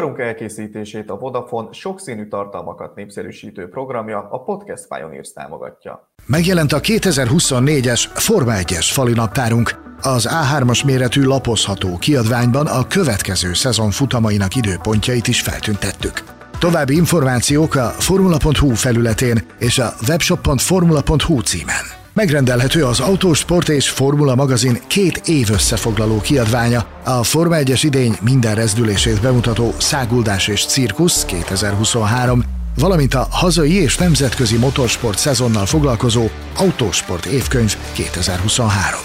Műsorunk elkészítését a Vodafone sokszínű tartalmakat népszerűsítő programja a Podcast Pioneers támogatja. Megjelent a 2024-es Forma 1-es falinaptárunk. Az A3-as méretű lapozható kiadványban a következő szezon futamainak időpontjait is feltüntettük. További információk a formula.hu felületén és a webshop.formula.hu címen. Megrendelhető az Autósport és Formula magazin két év összefoglaló kiadványa, a Forma 1-es idény minden rezdülését bemutató Száguldás és Cirkusz 2023, valamint a hazai és nemzetközi motorsport szezonnal foglalkozó Autósport évkönyv 2023.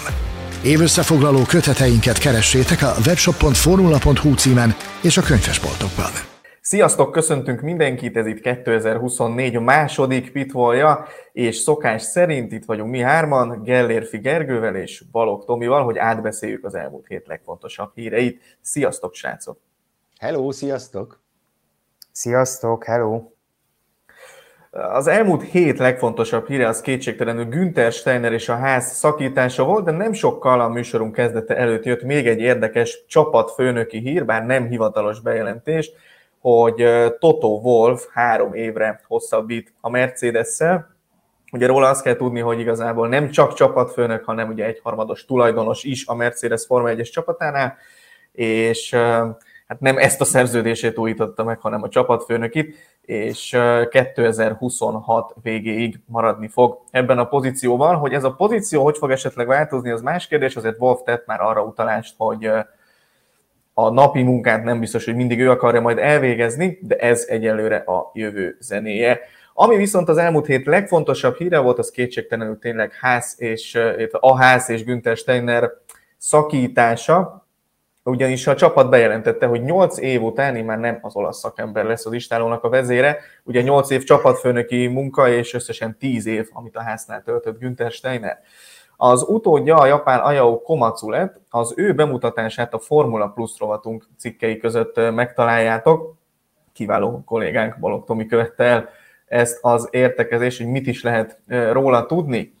Évösszefoglaló köteteinket keressétek a webshop.formula.hu címen és a könyvesboltokban. Sziasztok, köszöntünk mindenkit, ez itt 2024 második pitvolja, és szokás szerint itt vagyunk mi hárman, Gellérfi Gergővel és Balog Tomival, hogy átbeszéljük az elmúlt hét legfontosabb híreit. Sziasztok, srácok! Hello, sziasztok! Sziasztok, hello! Az elmúlt hét legfontosabb híre az kétségtelenül Günther Steiner és a ház szakítása volt, de nem sokkal a műsorunk kezdete előtt jött még egy érdekes csapatfőnöki hír, bár nem hivatalos bejelentés, hogy Toto Wolf három évre hosszabbít a Mercedes-szel. Ugye róla azt kell tudni, hogy igazából nem csak csapatfőnök, hanem ugye egyharmados tulajdonos is a Mercedes Forma 1-es csapatánál, és hát nem ezt a szerződését újította meg, hanem a csapatfőnökit, és 2026 végéig maradni fog ebben a pozícióban. Hogy ez a pozíció hogy fog esetleg változni, az más kérdés, azért Wolf tett már arra utalást, hogy a napi munkát nem biztos, hogy mindig ő akarja majd elvégezni, de ez egyelőre a jövő zenéje. Ami viszont az elmúlt hét legfontosabb híre volt, az kétségtelenül tényleg ház és, a ház és Günther Steiner szakítása, ugyanis a csapat bejelentette, hogy 8 év után már nem az olasz szakember lesz az istálónak a vezére, ugye 8 év csapatfőnöki munka és összesen 10 év, amit a háznál töltött Günther Steiner. Az utódja a japán Ayao Komatsu lett, az ő bemutatását a Formula Plus rovatunk cikkei között megtaláljátok. Kiváló kollégánk Balog Tomi követte el ezt az értekezést, hogy mit is lehet róla tudni.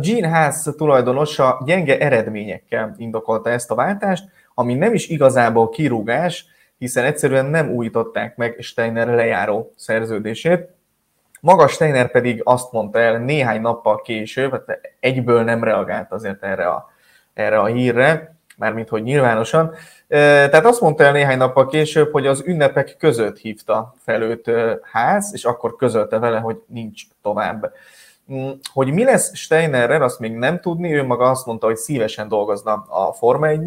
Gene Haas tulajdonosa gyenge eredményekkel indokolta ezt a váltást, ami nem is igazából kirúgás, hiszen egyszerűen nem újították meg Steiner lejáró szerződését. Maga Steiner pedig azt mondta el néhány nappal később, hát egyből nem reagált azért erre a, erre a hírre, mármint hogy nyilvánosan. Tehát azt mondta el néhány nappal később, hogy az ünnepek között hívta fel őt ház, és akkor közölte vele, hogy nincs tovább. Mm, hogy mi lesz Steinerrel, azt még nem tudni, ő maga azt mondta, hogy szívesen dolgozna a Forma 1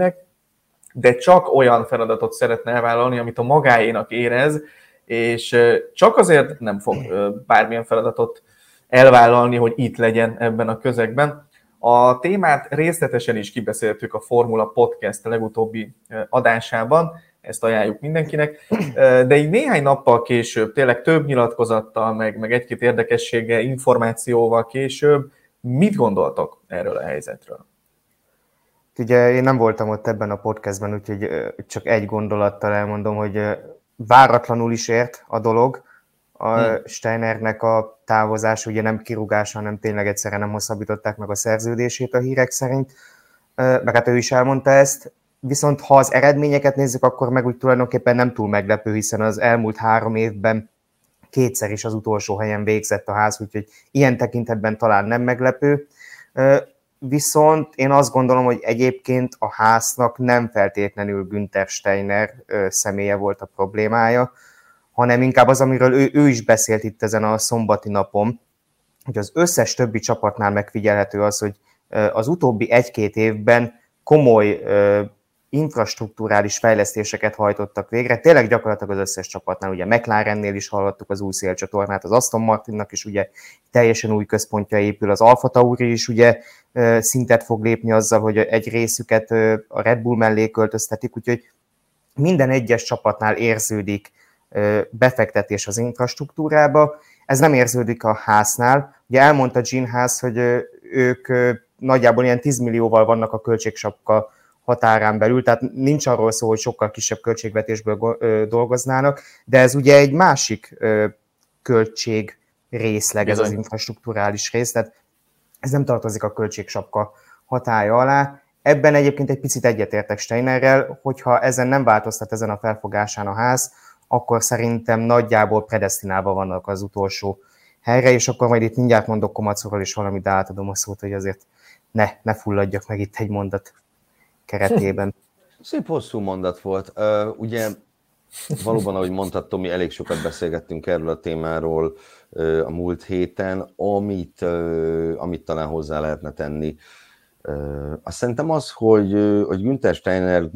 de csak olyan feladatot szeretne elvállalni, amit a magáénak érez, és csak azért nem fog bármilyen feladatot elvállalni, hogy itt legyen ebben a közegben. A témát részletesen is kibeszéltük a Formula Podcast legutóbbi adásában, ezt ajánljuk mindenkinek, de így néhány nappal később, tényleg több nyilatkozattal, meg, meg egy-két érdekessége, információval később, mit gondoltok erről a helyzetről? Ugye én nem voltam ott ebben a podcastben, úgyhogy csak egy gondolattal elmondom, hogy váratlanul is ért a dolog. A hmm. Steinernek a távozás ugye nem kirúgása, hanem tényleg egyszerűen nem hosszabbították meg a szerződését a hírek szerint, meg hát ő is elmondta ezt. Viszont ha az eredményeket nézzük, akkor meg úgy tulajdonképpen nem túl meglepő, hiszen az elmúlt három évben kétszer is az utolsó helyen végzett a ház, úgyhogy ilyen tekintetben talán nem meglepő. Viszont én azt gondolom, hogy egyébként a háznak nem feltétlenül Günther Steiner személye volt a problémája, hanem inkább az, amiről ő, ő is beszélt itt ezen a szombati napon, hogy az összes többi csapatnál megfigyelhető az, hogy az utóbbi egy-két évben komoly infrastruktúrális fejlesztéseket hajtottak végre. Tényleg gyakorlatilag az összes csapatnál, ugye McLarennél is hallottuk az új szélcsatornát, az Aston Martinnak is ugye teljesen új központja épül, az Alfa Tauri is ugye szintet fog lépni azzal, hogy egy részüket a Red Bull mellé költöztetik, úgyhogy minden egyes csapatnál érződik befektetés az infrastruktúrába. Ez nem érződik a háznál. Ugye elmondta Gene Haas, hogy ők nagyjából ilyen 10 millióval vannak a költségsapka határán belül, tehát nincs arról szó, hogy sokkal kisebb költségvetésből dolgoznának, de ez ugye egy másik költség részleg, Bizony. ez az infrastruktúrális rész, tehát ez nem tartozik a költségsapka hatája alá. ebben egyébként egy picit egyetértek Steinerrel, hogyha ezen nem változtat ezen a felfogásán a ház, akkor szerintem nagyjából predestinálva vannak az utolsó helyre, és akkor majd itt mindjárt mondok Komacóról is valamit, de átadom a szót, hogy azért ne, ne fulladjak meg itt egy mondat keretében. Szép hosszú mondat volt. Ugye valóban, ahogy mondtad, Tomi, elég sokat beszélgettünk erről a témáról a múlt héten, amit, amit talán hozzá lehetne tenni. Azt szerintem az, hogy, hogy Günther Steiner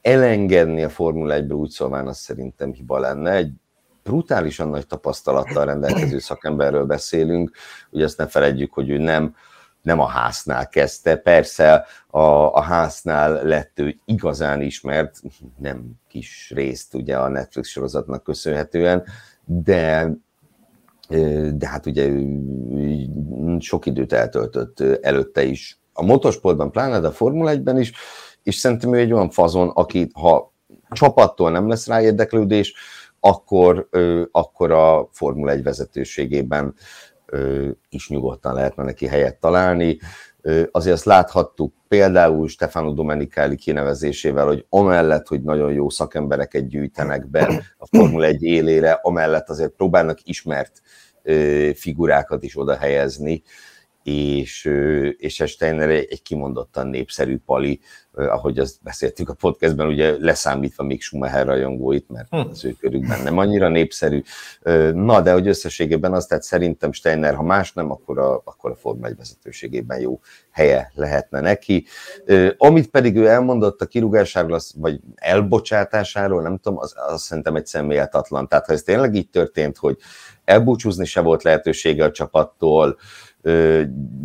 elengedni a Formula 1-ből úgy szólván, az szerintem hiba lenne. Egy brutálisan nagy tapasztalattal rendelkező szakemberről beszélünk, ugye ezt ne feledjük, hogy ő nem nem a háznál kezdte, persze a, a háznál lett ő igazán ismert, nem kis részt ugye a Netflix sorozatnak köszönhetően, de de hát ugye sok időt eltöltött előtte is. A motorsportban, pláne de a Formula 1-ben is, és szerintem ő egy olyan fazon, aki ha csapattól nem lesz rá érdeklődés, akkor, akkor a Formula 1 vezetőségében is nyugodtan lehetne neki helyet találni. Azért azt láthattuk például Stefano Domenicali kinevezésével, hogy amellett, hogy nagyon jó szakembereket gyűjtenek be a Formula 1 élére, amellett azért próbálnak ismert figurákat is oda helyezni, és, és Steiner egy kimondottan népszerű pali, ahogy azt beszéltük a podcastben, ugye leszámítva még Schumacher rajongóit, mert hm. az ő körükben nem annyira népszerű. Na, de hogy összességében azt, tehát szerintem Steiner, ha más nem, akkor a, akkor a Forma 1 vezetőségében jó helye lehetne neki. Amit pedig ő elmondott a kirúgásáról, vagy elbocsátásáról, nem tudom, az, az szerintem egy személyeltatlan. Tehát ha ez tényleg így történt, hogy elbúcsúzni se volt lehetősége a csapattól,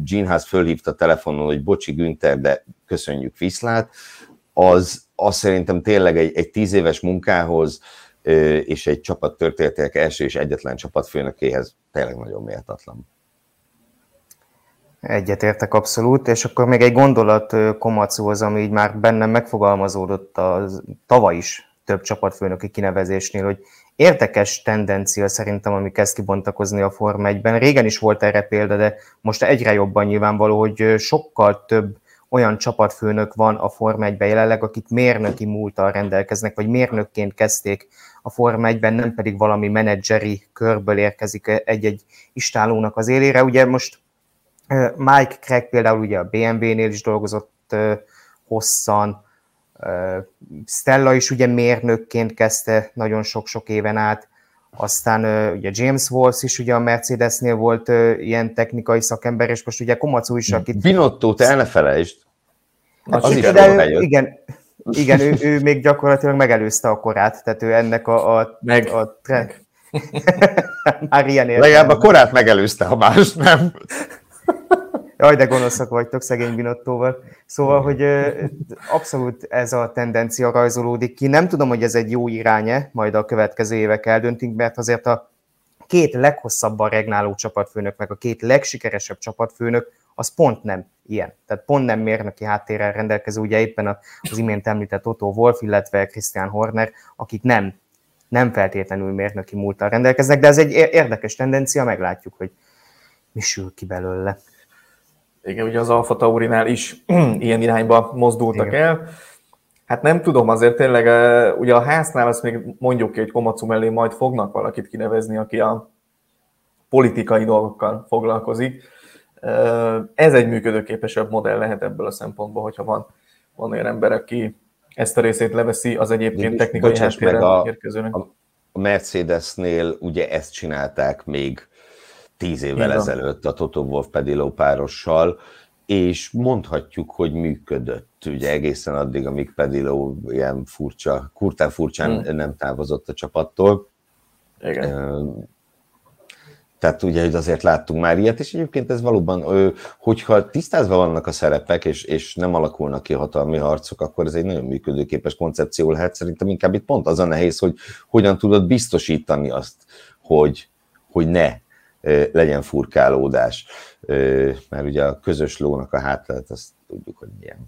Ginház fölhívta telefonon, hogy bocsi Günther, de köszönjük viszlát, az, az szerintem tényleg egy, egy tíz éves munkához és egy csapat történetek első és egyetlen csapatfőnökéhez tényleg nagyon méltatlan. Egyetértek abszolút, és akkor még egy gondolat Komacóhoz, ami így már bennem megfogalmazódott a tavaly is több csapatfőnöki kinevezésnél, hogy érdekes tendencia szerintem, ami kezd kibontakozni a Forma 1-ben. Régen is volt erre példa, de most egyre jobban nyilvánvaló, hogy sokkal több olyan csapatfőnök van a Forma 1 jelenleg, akik mérnöki múltal rendelkeznek, vagy mérnökként kezdték a Forma 1 nem pedig valami menedzseri körből érkezik egy-egy istálónak az élére. Ugye most Mike Craig például ugye a BMW-nél is dolgozott hosszan, Stella is ugye mérnökként kezdte nagyon sok-sok éven át, aztán ugye James Walsh is ugye a Mercedesnél volt ilyen technikai szakember, és most ugye Komacu is, akit... Binotto, te el ne felejtsd! Az, az is de ő, igen, igen ő, ő, még gyakorlatilag megelőzte a korát, tehát ő ennek a, a, meg, a trend. Már ilyen Legalább a korát megelőzte, ha más nem. Jaj, de gonoszak vagytok szegény Binottóval. Szóval, hogy abszolút ez a tendencia rajzolódik ki. Nem tudom, hogy ez egy jó irány majd a következő évek eldöntik, mert azért a két leghosszabban regnáló csapatfőnök, meg a két legsikeresebb csapatfőnök, az pont nem ilyen. Tehát pont nem mérnöki háttérrel rendelkező, ugye éppen az imént említett Otto Wolf, illetve Christian Horner, akik nem, nem feltétlenül mérnöki múltal rendelkeznek, de ez egy érdekes tendencia, meglátjuk, hogy mi sül ki belőle. Igen, ugye az Alfa Taurinál is ilyen irányba mozdultak Igen. el. Hát nem tudom, azért tényleg, ugye a háznál azt még mondjuk ki, hogy Komacu mellé majd fognak valakit kinevezni, aki a politikai dolgokkal foglalkozik. Ez egy működőképesebb modell lehet ebből a szempontból, hogyha van, van olyan ember, aki ezt a részét leveszi az egyébként technikai háttérrel érkezőnek. A Mercedesnél ugye ezt csinálták még tíz évvel Igen. ezelőtt a Toto Wolf Pediló párossal, és mondhatjuk, hogy működött, ugye egészen addig, amíg Pediló ilyen furcsa, kurtán furcsán hmm. nem távozott a csapattól. Igen. Tehát ugye, hogy azért láttunk már ilyet, és egyébként ez valóban, hogyha tisztázva vannak a szerepek, és, és nem alakulnak ki hatalmi harcok, akkor ez egy nagyon működőképes koncepció lehet. Szerintem inkább itt pont az a nehéz, hogy hogyan tudod biztosítani azt, hogy, hogy ne legyen furkálódás, mert ugye a közös lónak a hátlet, azt tudjuk, hogy milyen.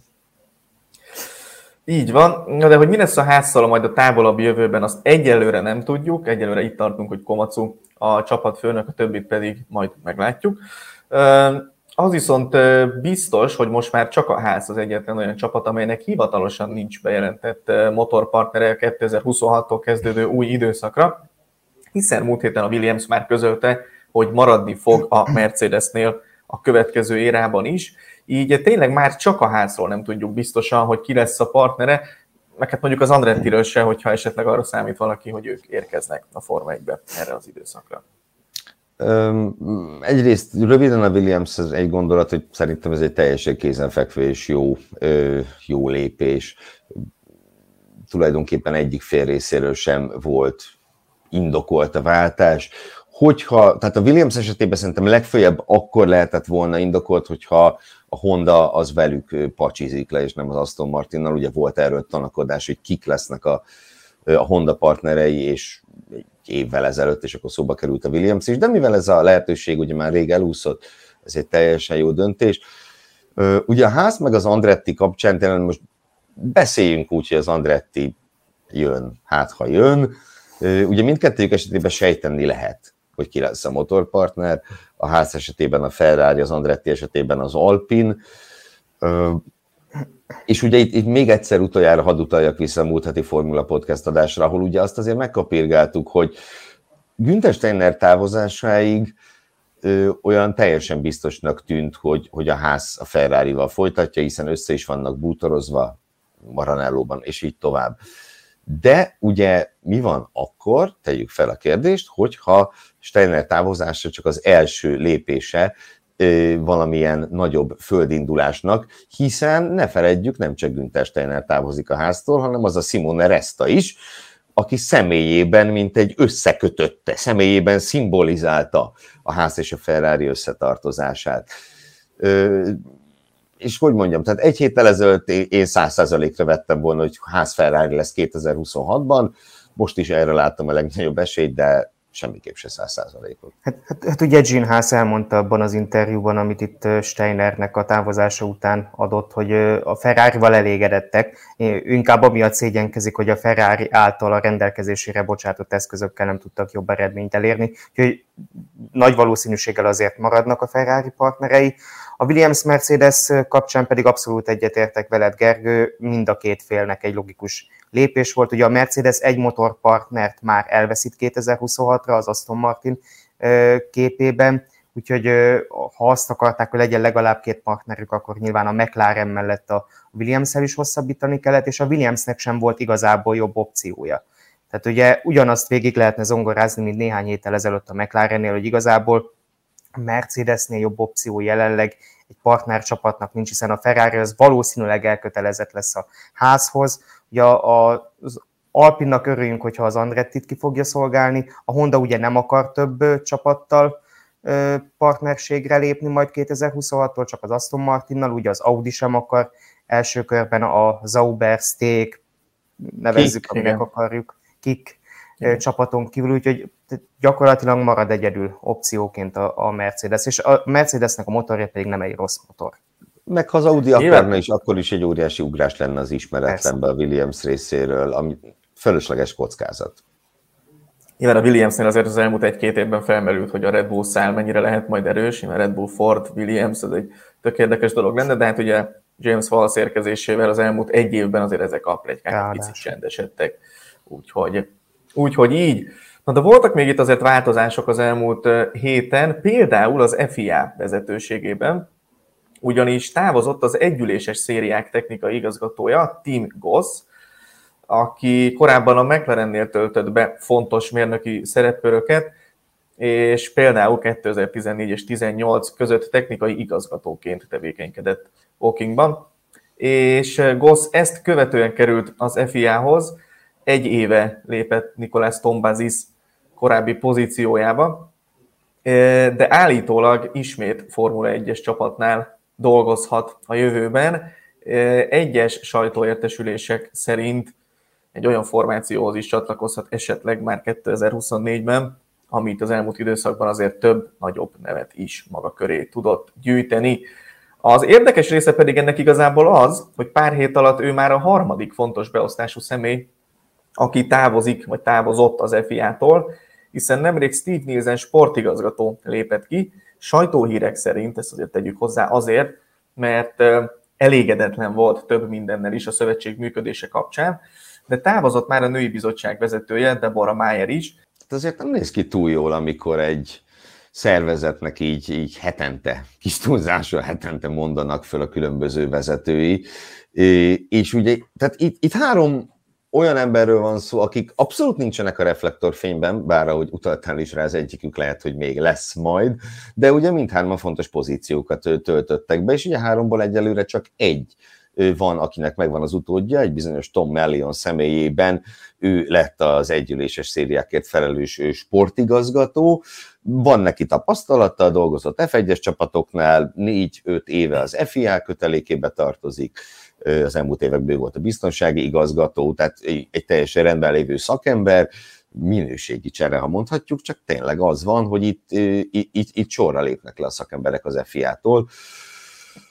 Így van, de hogy mi lesz a házszal majd a távolabb jövőben, azt egyelőre nem tudjuk, egyelőre itt tartunk, hogy Komacu a csapatfőnök, a többit pedig majd meglátjuk. az viszont biztos, hogy most már csak a ház az egyetlen olyan csapat, amelynek hivatalosan nincs bejelentett motorpartnere 2026-tól kezdődő új időszakra, hiszen múlt héten a Williams már közölte, hogy maradni fog a Mercedesnél a következő érában is, így tényleg már csak a házról nem tudjuk biztosan, hogy ki lesz a partnere, meg hát mondjuk az Andrettiről se, hogyha esetleg arra számít valaki, hogy ők érkeznek a Forma 1-be erre az időszakra. Egyrészt röviden a Williams ez egy gondolat, hogy szerintem ez egy teljesen kézenfekvő és jó, jó lépés. Tulajdonképpen egyik fél részéről sem volt indokolt a váltás. Hogyha, tehát a Williams esetében szerintem legfeljebb akkor lehetett volna indokolt, hogyha a Honda az velük pacsizik le, és nem az Aston Martinnal. Ugye volt erről tanakodás, hogy kik lesznek a, a Honda partnerei, és egy évvel ezelőtt, és akkor szóba került a Williams is, de mivel ez a lehetőség ugye már rég elúszott, ez egy teljesen jó döntés. Ugye a ház meg az Andretti kapcsán, tényleg most beszéljünk úgy, hogy az Andretti jön, hát ha jön. Ugye mindkettőjük esetében sejteni lehet, hogy ki lesz a motorpartner. A ház esetében a Ferrari, az Andretti esetében az Alpin. És ugye itt, itt még egyszer utoljára hadd utaljak vissza a múlt heti Formula Podcast adásra, ahol ugye azt azért megkapírgáltuk, hogy Günther Steiner távozásáig ö, olyan teljesen biztosnak tűnt, hogy, hogy a ház a Ferrari-val folytatja, hiszen össze is vannak bútorozva Maranellóban, és így tovább. De ugye mi van akkor, tegyük fel a kérdést, hogyha Steiner távozása csak az első lépése valamilyen nagyobb földindulásnak, hiszen ne feledjük, nem csak Günther Steiner távozik a háztól, hanem az a Simone Resta is, aki személyében, mint egy összekötötte, személyében szimbolizálta a ház és a Ferrari összetartozását. És hogy mondjam, tehát egy héttel ezelőtt én száz százalékra vettem volna, hogy ház Ferrari lesz 2026-ban, most is erre láttam a legnagyobb esélyt, de semmiképp se száz százalékot. Hát, hát, hát ugye Gene Haas elmondta abban az interjúban, amit itt Steinernek a távozása után adott, hogy a Ferrari-val elégedettek, inkább amiatt szégyenkezik, hogy a Ferrari által a rendelkezésére bocsátott eszközökkel nem tudtak jobb eredményt elérni, úgyhogy nagy valószínűséggel azért maradnak a Ferrari partnerei. A Williams-Mercedes kapcsán pedig abszolút egyetértek veled, Gergő, mind a két félnek egy logikus lépés volt. Ugye a Mercedes egy motorpartnert már elveszít 2026-ra az Aston Martin képében, úgyhogy ha azt akarták, hogy legyen legalább két partnerük, akkor nyilván a McLaren mellett a Williams-el is hosszabbítani kellett, és a Williamsnek sem volt igazából jobb opciója. Tehát ugye ugyanazt végig lehetne zongorázni, mint néhány héttel ezelőtt a McLarennél, hogy igazából Mercedesnél jobb opció jelenleg egy partnercsapatnak nincs, hiszen a Ferrari az valószínűleg elkötelezett lesz a házhoz. Ugye az Alpinnak örüljünk, hogyha az Andrettit ki fogja szolgálni. A Honda ugye nem akar több csapattal partnerségre lépni majd 2026-tól, csak az Aston Martinnal, ugye az Audi sem akar első körben a Zauber, Steak, nevezzük, Kik, aminek akarjuk, kik igen. Csapaton kívül, úgyhogy gyakorlatilag marad egyedül opcióként a, a Mercedes, és a Mercedesnek a motorja pedig nem egy rossz motor. Meg ha az Audi akarna is, akkor is egy óriási ugrás lenne az ismeretlenbe a Williams részéről, ami fölösleges kockázat. Nyilván a Williamsnél azért az elmúlt egy-két évben felmerült, hogy a Red Bull szál mennyire lehet majd erős, mert Red Bull, Ford, Williams, ez egy tök érdekes dolog lenne, de hát ugye James Wallace érkezésével az elmúlt egy évben azért ezek a plegykák egy picit csendesedtek. Úgyhogy, úgyhogy így. Na de voltak még itt azért változások az elmúlt héten, például az FIA vezetőségében, ugyanis távozott az együléses szériák technikai igazgatója, Tim Goss, aki korábban a McLarennél töltött be fontos mérnöki szerepköröket, és például 2014 és 18 között technikai igazgatóként tevékenykedett Oakingban, és Goss ezt követően került az FIA-hoz, egy éve lépett Nikolás Tombazis korábbi pozíciójába, de állítólag ismét Formula 1-es csapatnál dolgozhat a jövőben. Egyes sajtóértesülések szerint egy olyan formációhoz is csatlakozhat esetleg már 2024-ben, amit az elmúlt időszakban azért több nagyobb nevet is maga köré tudott gyűjteni. Az érdekes része pedig ennek igazából az, hogy pár hét alatt ő már a harmadik fontos beosztású személy, aki távozik, vagy távozott az FIA-tól, hiszen nemrég Steve Nielsen sportigazgató lépett ki, Sajtóhírek szerint, ezt azért tegyük hozzá azért, mert elégedetlen volt több mindennel is a szövetség működése kapcsán, de távozott már a női bizottság vezetője, Deborah Mayer is. Hát azért nem néz ki túl jól, amikor egy szervezetnek így, így hetente, kis túlzásra hetente mondanak föl a különböző vezetői. És ugye, tehát itt, itt három olyan emberről van szó, akik abszolút nincsenek a reflektorfényben, bár ahogy utaltál is rá, az egyikük lehet, hogy még lesz majd, de ugye mindhárman fontos pozíciókat töltöttek be, és ugye háromból egyelőre csak egy van, akinek megvan az utódja, egy bizonyos Tom Mellion személyében, ő lett az együléses szériákért felelős sportigazgató, van neki tapasztalata, dolgozott F1-es csapatoknál, 4-5 éve az FIA kötelékébe tartozik, az elmúlt években volt a biztonsági igazgató, tehát egy teljesen rendben lévő szakember, minőségi csere, ha mondhatjuk, csak tényleg az van, hogy itt, itt, itt, sorra lépnek le a szakemberek az FIA-tól.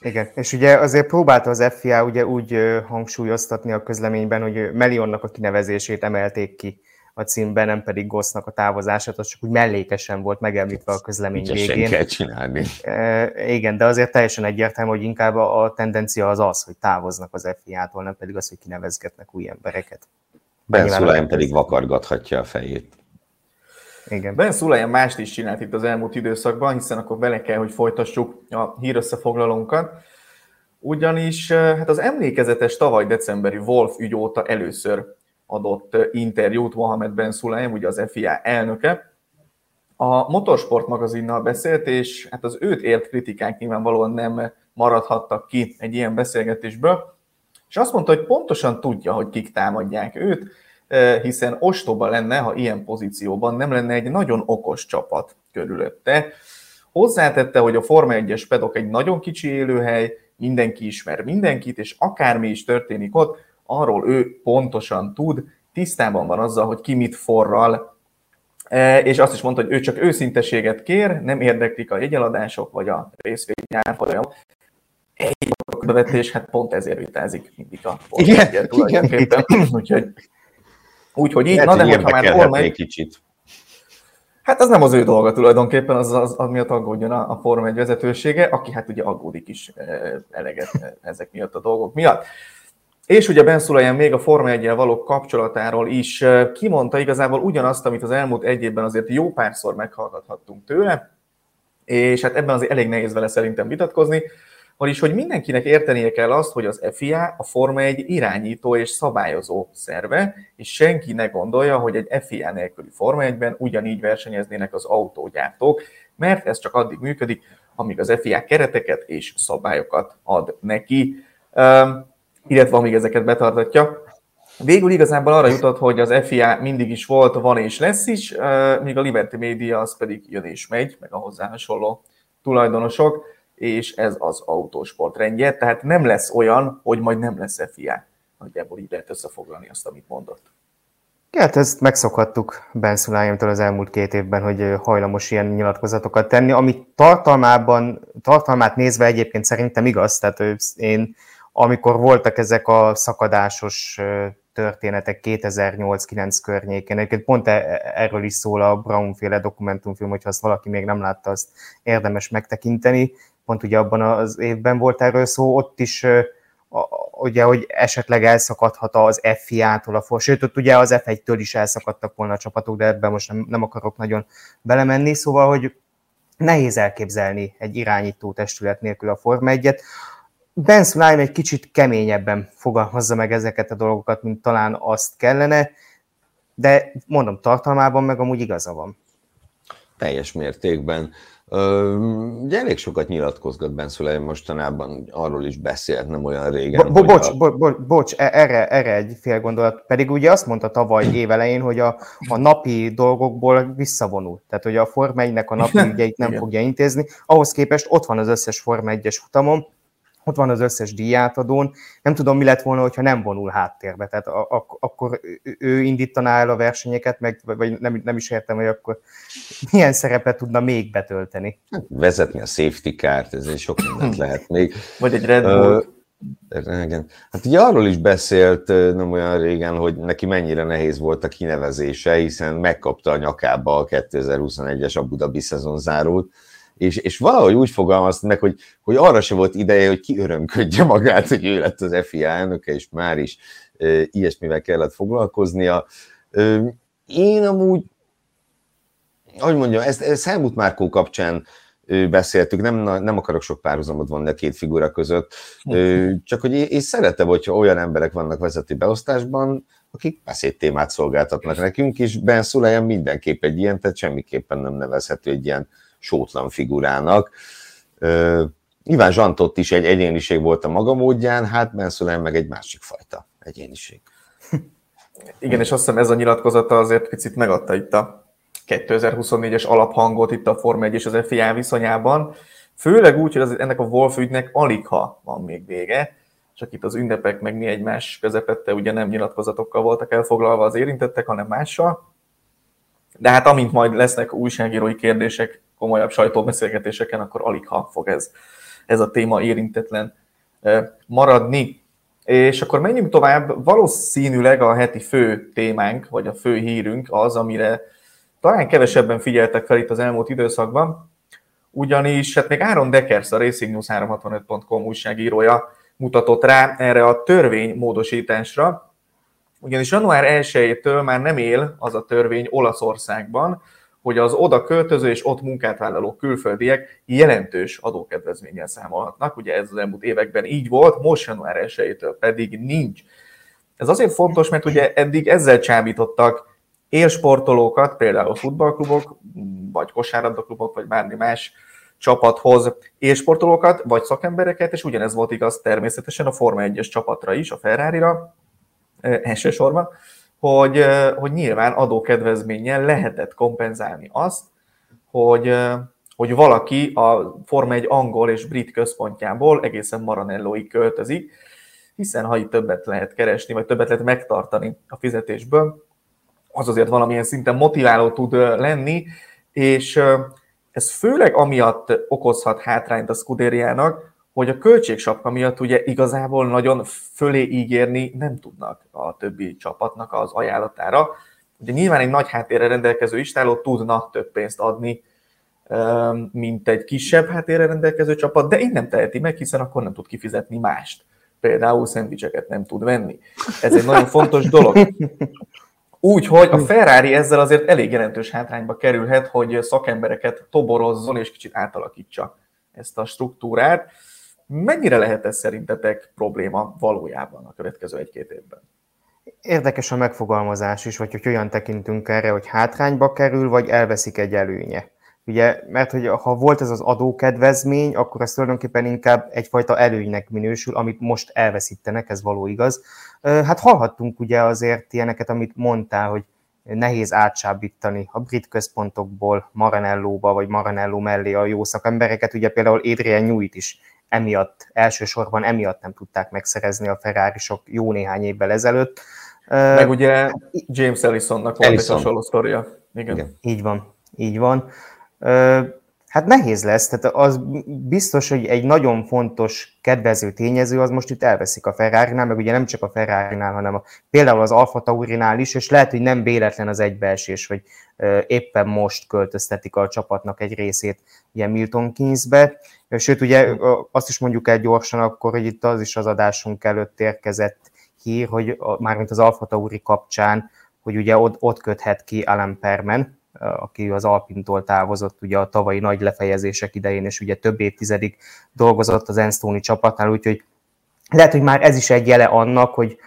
Igen, és ugye azért próbálta az FIA ugye úgy hangsúlyoztatni a közleményben, hogy Melionnak a kinevezését emelték ki a címben, nem pedig Gosznak a távozását, az csak úgy mellékesen volt megemlítve a közlemény Így végén. kell csinálni. E, igen, de azért teljesen egyértelmű, hogy inkább a tendencia az az, hogy távoznak az FIA-tól, nem pedig az, hogy kinevezgetnek új embereket. Ben Szulajn pedig vakargathatja a fejét. Igen. Ben Szulajan mást is csinált itt az elmúlt időszakban, hiszen akkor bele kell, hogy folytassuk a hírösszefoglalónkat. Ugyanis hát az emlékezetes tavaly decemberi Wolf ügy óta először adott interjút Mohamed Ben Sulayem, ugye az FIA elnöke. A Motorsport magazinnal beszélt, és hát az őt ért kritikák nyilvánvalóan nem maradhattak ki egy ilyen beszélgetésből, és azt mondta, hogy pontosan tudja, hogy kik támadják őt, hiszen ostoba lenne, ha ilyen pozícióban nem lenne egy nagyon okos csapat körülötte. Hozzátette, hogy a Forma 1-es pedok egy nagyon kicsi élőhely, mindenki ismer mindenkit, és akármi is történik ott, arról ő pontosan tud, tisztában van azzal, hogy ki mit forral, és azt is mondta, hogy ő csak őszinteséget kér, nem érdeklik a jegyeladások vagy a részvény árfolyam. Egy bevetés, hát pont ezért vitázik mindig a igen, igen. Úgyhogy Úgyhogy így, Lehet, na de hogyha már Forma egy kicsit. Hát az nem az ő dolga tulajdonképpen, az, az, az miatt aggódjon a, a Forma egy vezetősége, aki hát ugye aggódik is e, eleget e, ezek miatt a dolgok miatt. És ugye Ben Sulajan még a Forma 1 való kapcsolatáról is kimondta igazából ugyanazt, amit az elmúlt egy évben azért jó párszor meghallgathattunk tőle, és hát ebben azért elég nehéz vele szerintem vitatkozni, vagyis, hogy mindenkinek értenie kell azt, hogy az FIA a Forma egy irányító és szabályozó szerve, és senki ne gondolja, hogy egy FIA nélküli Forma 1-ben ugyanígy versenyeznének az autógyártók, mert ez csak addig működik, amíg az FIA kereteket és szabályokat ad neki, illetve amíg ezeket betartatja. Végül igazából arra jutott, hogy az FIA mindig is volt, van és lesz is, míg a Liberty Media az pedig jön és megy, meg a hozzá hasonló tulajdonosok és ez az autósport rendje, tehát nem lesz olyan, hogy majd nem lesz FIA. Nagyjából így lehet összefoglalni azt, amit mondott. Hát ezt megszokhattuk Ben Szulájomtól az elmúlt két évben, hogy hajlamos ilyen nyilatkozatokat tenni, ami tartalmában, tartalmát nézve egyébként szerintem igaz, tehát én amikor voltak ezek a szakadásos történetek 2008-9 környékén. Egyébként pont e, erről is szól a Brown-féle dokumentumfilm, hogyha azt valaki még nem látta, azt érdemes megtekinteni pont ugye abban az évben volt erről szó, ott is ugye, hogy esetleg elszakadhat az FIA-tól a for, sőt, ott ugye az F1-től is elszakadtak volna a csapatok, de ebben most nem, nem akarok nagyon belemenni, szóval, hogy nehéz elképzelni egy irányító testület nélkül a Forma 1-et. Ben Sulayem egy kicsit keményebben fogalmazza meg ezeket a dolgokat, mint talán azt kellene, de mondom, tartalmában meg amúgy igaza van. Teljes mértékben. Ugye elég sokat nyilatkozgat Ben Szulej mostanában, arról is beszélt nem olyan régen. Bo- bocs, a... bo- bo- bocs, e- erre, erre egy fél gondolat. Pedig ugye azt mondta tavaly évelején, hogy a, a napi dolgokból visszavonul. Tehát, hogy a Forma 1 a napi ügyeit nem fogja intézni. Ahhoz képest ott van az összes Forma 1-es futamon, ott van az összes díjátadón, nem tudom, mi lett volna, hogyha nem vonul háttérbe, tehát ak- akkor ő indítaná el a versenyeket, meg, vagy nem, nem is értem, hogy akkor milyen szerepet tudna még betölteni. Hát vezetni a safety kárt, ez egy sok mindent lehet még. Vagy egy Red Bull. Uh, igen. Hát ugye arról is beszélt nem olyan régen, hogy neki mennyire nehéz volt a kinevezése, hiszen megkapta a nyakába a 2021-es Abu Dhabi szezon zárult, és, és valahogy úgy fogalmazta meg, hogy, hogy arra se volt ideje, hogy kiörömködje magát, hogy ő lett az FIA elnöke, és már is e, ilyesmivel kellett foglalkoznia. E, én amúgy, hogy mondjam, ezt, ezt Helmut Márkó kapcsán beszéltük, nem, nem akarok sok párhuzamot vonni a két figura között, csak hogy én szeretem, hogyha olyan emberek vannak vezető beosztásban, akik beszédtémát szolgáltatnak nekünk, és Ben Sulayan mindenképp egy ilyen, tehát semmiképpen nem nevezhető egy ilyen sótlan figurának. Uh, Iván Zsantott is egy egyéniség volt a maga módján, hát Ben Sulayan meg egy másik fajta egyéniség. Igen, és azt hiszem ez a nyilatkozata azért picit megadta itt a 2024-es alaphangot itt a Forma 1 és az FIA viszonyában, főleg úgy, hogy az, ennek a Wolf ügynek alig ha van még vége, csak itt az ünnepek meg mi egymás közepette ugye nem nyilatkozatokkal voltak elfoglalva az érintettek, hanem mással. De hát amint majd lesznek újságírói kérdések komolyabb sajtóbeszélgetéseken, akkor alig ha fog ez, ez a téma érintetlen maradni. És akkor menjünk tovább. Valószínűleg a heti fő témánk, vagy a fő hírünk az, amire talán kevesebben figyeltek fel itt az elmúlt időszakban, ugyanis hát még Áron Deckers, a Racing News 365.com újságírója mutatott rá erre a törvény módosításra, ugyanis január 1-től már nem él az a törvény Olaszországban, hogy az oda költöző és ott munkát vállaló külföldiek jelentős adókedvezménnyel számolhatnak. Ugye ez az elmúlt években így volt, most január 1-től pedig nincs. Ez azért fontos, mert ugye eddig ezzel csábítottak élsportolókat, például futballklubok, vagy kosárlabdaklubok, vagy bármi más csapathoz élsportolókat, vagy szakembereket, és ugyanez volt igaz természetesen a Forma 1-es csapatra is, a Ferrari-ra elsősorban, hogy, hogy nyilván adókedvezménnyel lehetett kompenzálni azt, hogy, hogy valaki a Forma 1 angol és brit központjából egészen Maranellóig költözik, hiszen ha itt többet lehet keresni, vagy többet lehet megtartani a fizetésből, az azért valamilyen szinten motiváló tud lenni, és ez főleg amiatt okozhat hátrányt a Scuderiának, hogy a költségsapka miatt ugye igazából nagyon fölé ígérni nem tudnak a többi csapatnak az ajánlatára. Ugye nyilván egy nagy háttérre rendelkező istáló tudna több pénzt adni, mint egy kisebb háttérre rendelkező csapat, de így nem teheti meg, hiszen akkor nem tud kifizetni mást. Például szendvicseket nem tud venni. Ez egy nagyon fontos dolog. Úgyhogy a Ferrari ezzel azért elég jelentős hátrányba kerülhet, hogy szakembereket toborozzon és kicsit átalakítsa ezt a struktúrát. Mennyire lehet ez szerintetek probléma valójában a következő egy-két évben? Érdekes a megfogalmazás is, vagy hogy olyan tekintünk erre, hogy hátrányba kerül, vagy elveszik egy előnye. Ugye, mert hogy ha volt ez az adókedvezmény, akkor ez tulajdonképpen inkább egyfajta előnynek minősül, amit most elveszítenek, ez való igaz. Hát hallhattunk ugye azért ilyeneket, amit mondtál, hogy nehéz átsábítani a brit központokból Maranellóba, vagy Maranelló mellé a jó szakembereket. Ugye például Adrian Newit is emiatt, elsősorban emiatt nem tudták megszerezni a ferrari jó néhány évvel ezelőtt. Meg ugye James Ellisonnak volt Ellison. egy hasonló sztoria. Igen. Igen. Így van, így van. Hát nehéz lesz, tehát az biztos, hogy egy nagyon fontos kedvező tényező az most itt elveszik a ferrari meg ugye nem csak a ferrari hanem a, például az Alfa Taurinál is, és lehet, hogy nem véletlen az egybeesés, hogy éppen most költöztetik a csapatnak egy részét ilyen Milton Keynesbe. Sőt, ugye azt is mondjuk el gyorsan akkor, hogy itt az is az adásunk előtt érkezett hír, hogy mármint az Alfa Tauri kapcsán, hogy ugye ott, ott köthet ki Alan Perman, aki az Alpintól távozott ugye a tavalyi nagy lefejezések idején, és ugye több évtizedig dolgozott az Enstone csapatnál, úgyhogy lehet, hogy már ez is egy jele annak, hogy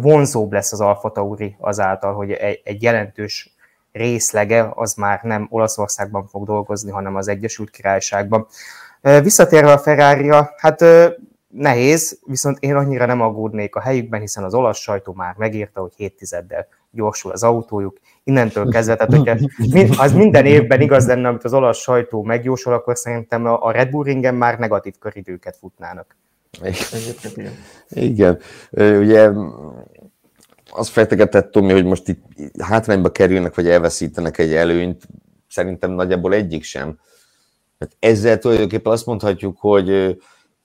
vonzóbb lesz az Alfa Tauri azáltal, hogy egy jelentős részlege az már nem Olaszországban fog dolgozni, hanem az Egyesült Királyságban. Visszatérve a ferrari hát nehéz, viszont én annyira nem aggódnék a helyükben, hiszen az olasz sajtó már megírta, hogy 7 tizeddel gyorsul az autójuk. Innentől kezdve, tehát hogyha az minden évben igaz lenne, amit az olasz sajtó megjósol, akkor szerintem a Red Bull ringen már negatív köridőket futnának. Igen. igen. Ugye az fejtegetett Tomi, hogy most itt hátrányba kerülnek, vagy elveszítenek egy előnyt, szerintem nagyjából egyik sem. Hát ezzel tulajdonképpen azt mondhatjuk, hogy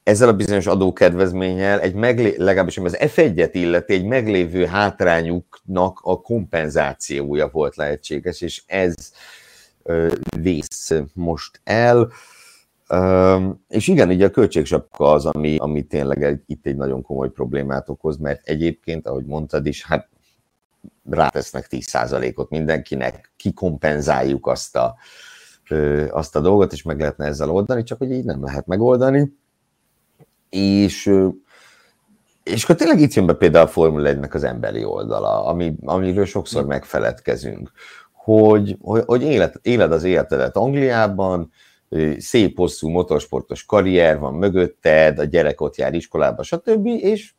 ezzel a bizonyos adókedvezménnyel egy meglé- legalábbis az F1-et illeti egy meglévő hátrányuknak a kompenzációja volt lehetséges, és ez vész most el. És igen, ugye a költségsapka az, ami, ami tényleg egy, itt egy nagyon komoly problémát okoz, mert egyébként, ahogy mondtad is, hát rátesznek 10%-ot mindenkinek, kikompenzáljuk azt a, azt a dolgot, és meg lehetne ezzel oldani, csak hogy így nem lehet megoldani. És, és akkor tényleg itt jön be például a Formula 1 az emberi oldala, ami, amiről sokszor megfeledkezünk, hogy, hogy, hogy élet, éled az életedet Angliában, szép hosszú motorsportos karrier van mögötted, a gyerek ott jár iskolába, stb., és,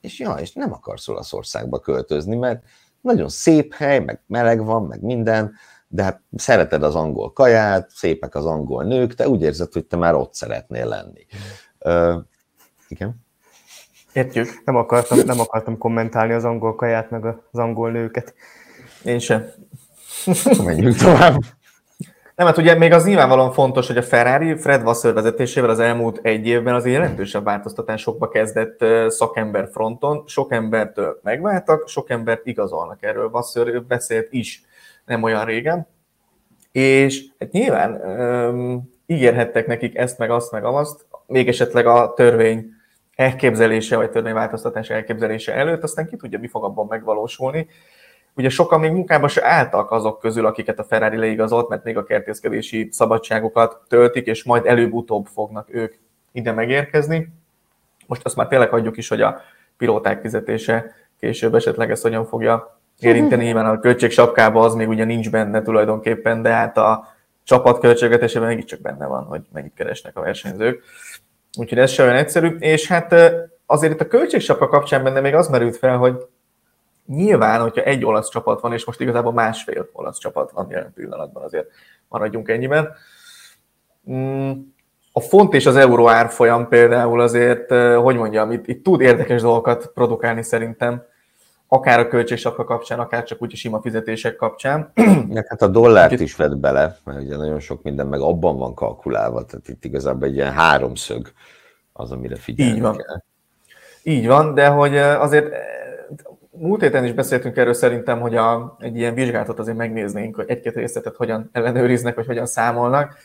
és, ja, és nem akarsz Olaszországba költözni, mert nagyon szép hely, meg meleg van, meg minden, de hát szereted az angol kaját, szépek az angol nők, te úgy érzed, hogy te már ott szeretnél lenni. Igen? Értjük. Nem akartam, nem akartam kommentálni az angol kaját, meg az angol nőket. Én sem. Menjünk tovább. Nem, hát ugye még az nyilvánvalóan fontos, hogy a Ferrari Fred Vasseur vezetésével az elmúlt egy évben azért jelentősebb változtatásokba kezdett szakember fronton. Sok embertől megváltak, sok embert igazolnak erről. Vasseur beszélt is nem olyan régen. És hát nyilván um, ígérhettek nekik ezt, meg azt, meg azt, még esetleg a törvény elképzelése, vagy törvényváltoztatás elképzelése előtt, aztán ki tudja, mi fog abban megvalósulni. Ugye sokan még munkába se álltak azok közül, akiket a Ferrari leigazolt, mert még a kertészkedési szabadságokat töltik, és majd előbb-utóbb fognak ők ide megérkezni. Most azt már tényleg hagyjuk is, hogy a pilóták fizetése később esetleg ezt hogyan fogja érinteni, nyilván a költségsapkában az még ugye nincs benne tulajdonképpen, de hát a csapat költségvetésében mégiscsak benne van, hogy mennyit keresnek a versenyzők. Úgyhogy ez sem olyan egyszerű, és hát azért itt a költségsapka kapcsán benne még az merült fel, hogy nyilván, hogyha egy olasz csapat van, és most igazából másfél olasz csapat van jelen pillanatban, azért maradjunk ennyiben. Mm, a font és az euró árfolyam például azért, hogy mondjam, itt, itt tud érdekes dolgokat produkálni szerintem, akár a költségsapka kapcsán, akár csak úgy a sima fizetések kapcsán. Ja, hát a dollárt is vett bele, mert ugye nagyon sok minden meg abban van kalkulálva, tehát itt igazából egy ilyen háromszög az, amire figyelni Így van. kell. Így van, de hogy azért múlt héten is beszéltünk erről szerintem, hogy a, egy ilyen vizsgálatot azért megnéznénk, hogy egy-két részletet hogyan ellenőriznek, vagy hogyan számolnak.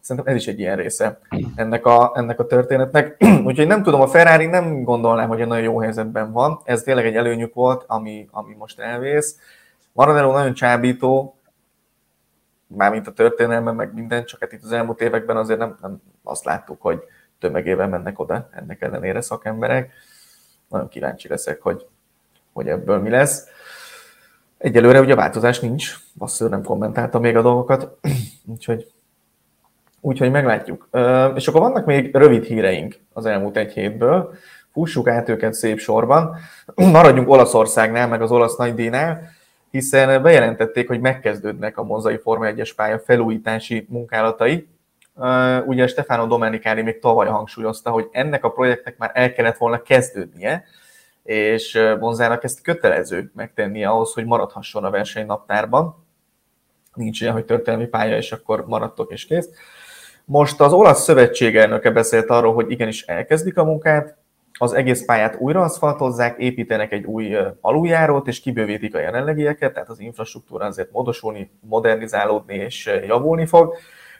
Szerintem ez is egy ilyen része ennek a, ennek a történetnek. Úgyhogy nem tudom, a Ferrari nem gondolnám, hogy egy nagyon jó helyzetben van. Ez tényleg egy előnyük volt, ami, ami most elvész. Maranello nagyon csábító, mármint a történelme, meg minden, csak hát itt az elmúlt években azért nem, nem azt láttuk, hogy tömegével mennek oda ennek ellenére szakemberek. Nagyon kíváncsi leszek, hogy hogy ebből mi lesz. Egyelőre ugye változás nincs, basször nem kommentálta még a dolgokat, úgyhogy, úgyhogy meglátjuk. És akkor vannak még rövid híreink az elmúlt egy hétből, fussuk át őket szép sorban. Maradjunk Olaszországnál, meg az olasz nagydíjnál, hiszen bejelentették, hogy megkezdődnek a Monzai Forma 1-es pálya felújítási munkálatai. Ugye Stefano Domenicali még tavaly hangsúlyozta, hogy ennek a projektnek már el kellett volna kezdődnie, és Bonzának ezt kötelező megtenni ahhoz, hogy maradhasson a versenynaptárban. Nincs ilyen, hogy történelmi pálya, és akkor maradtok és kész. Most az olasz szövetség elnöke beszélt arról, hogy igenis elkezdik a munkát, az egész pályát újra aszfaltozzák, építenek egy új aluljárót, és kibővítik a jelenlegieket, tehát az infrastruktúra azért módosulni, modernizálódni és javulni fog.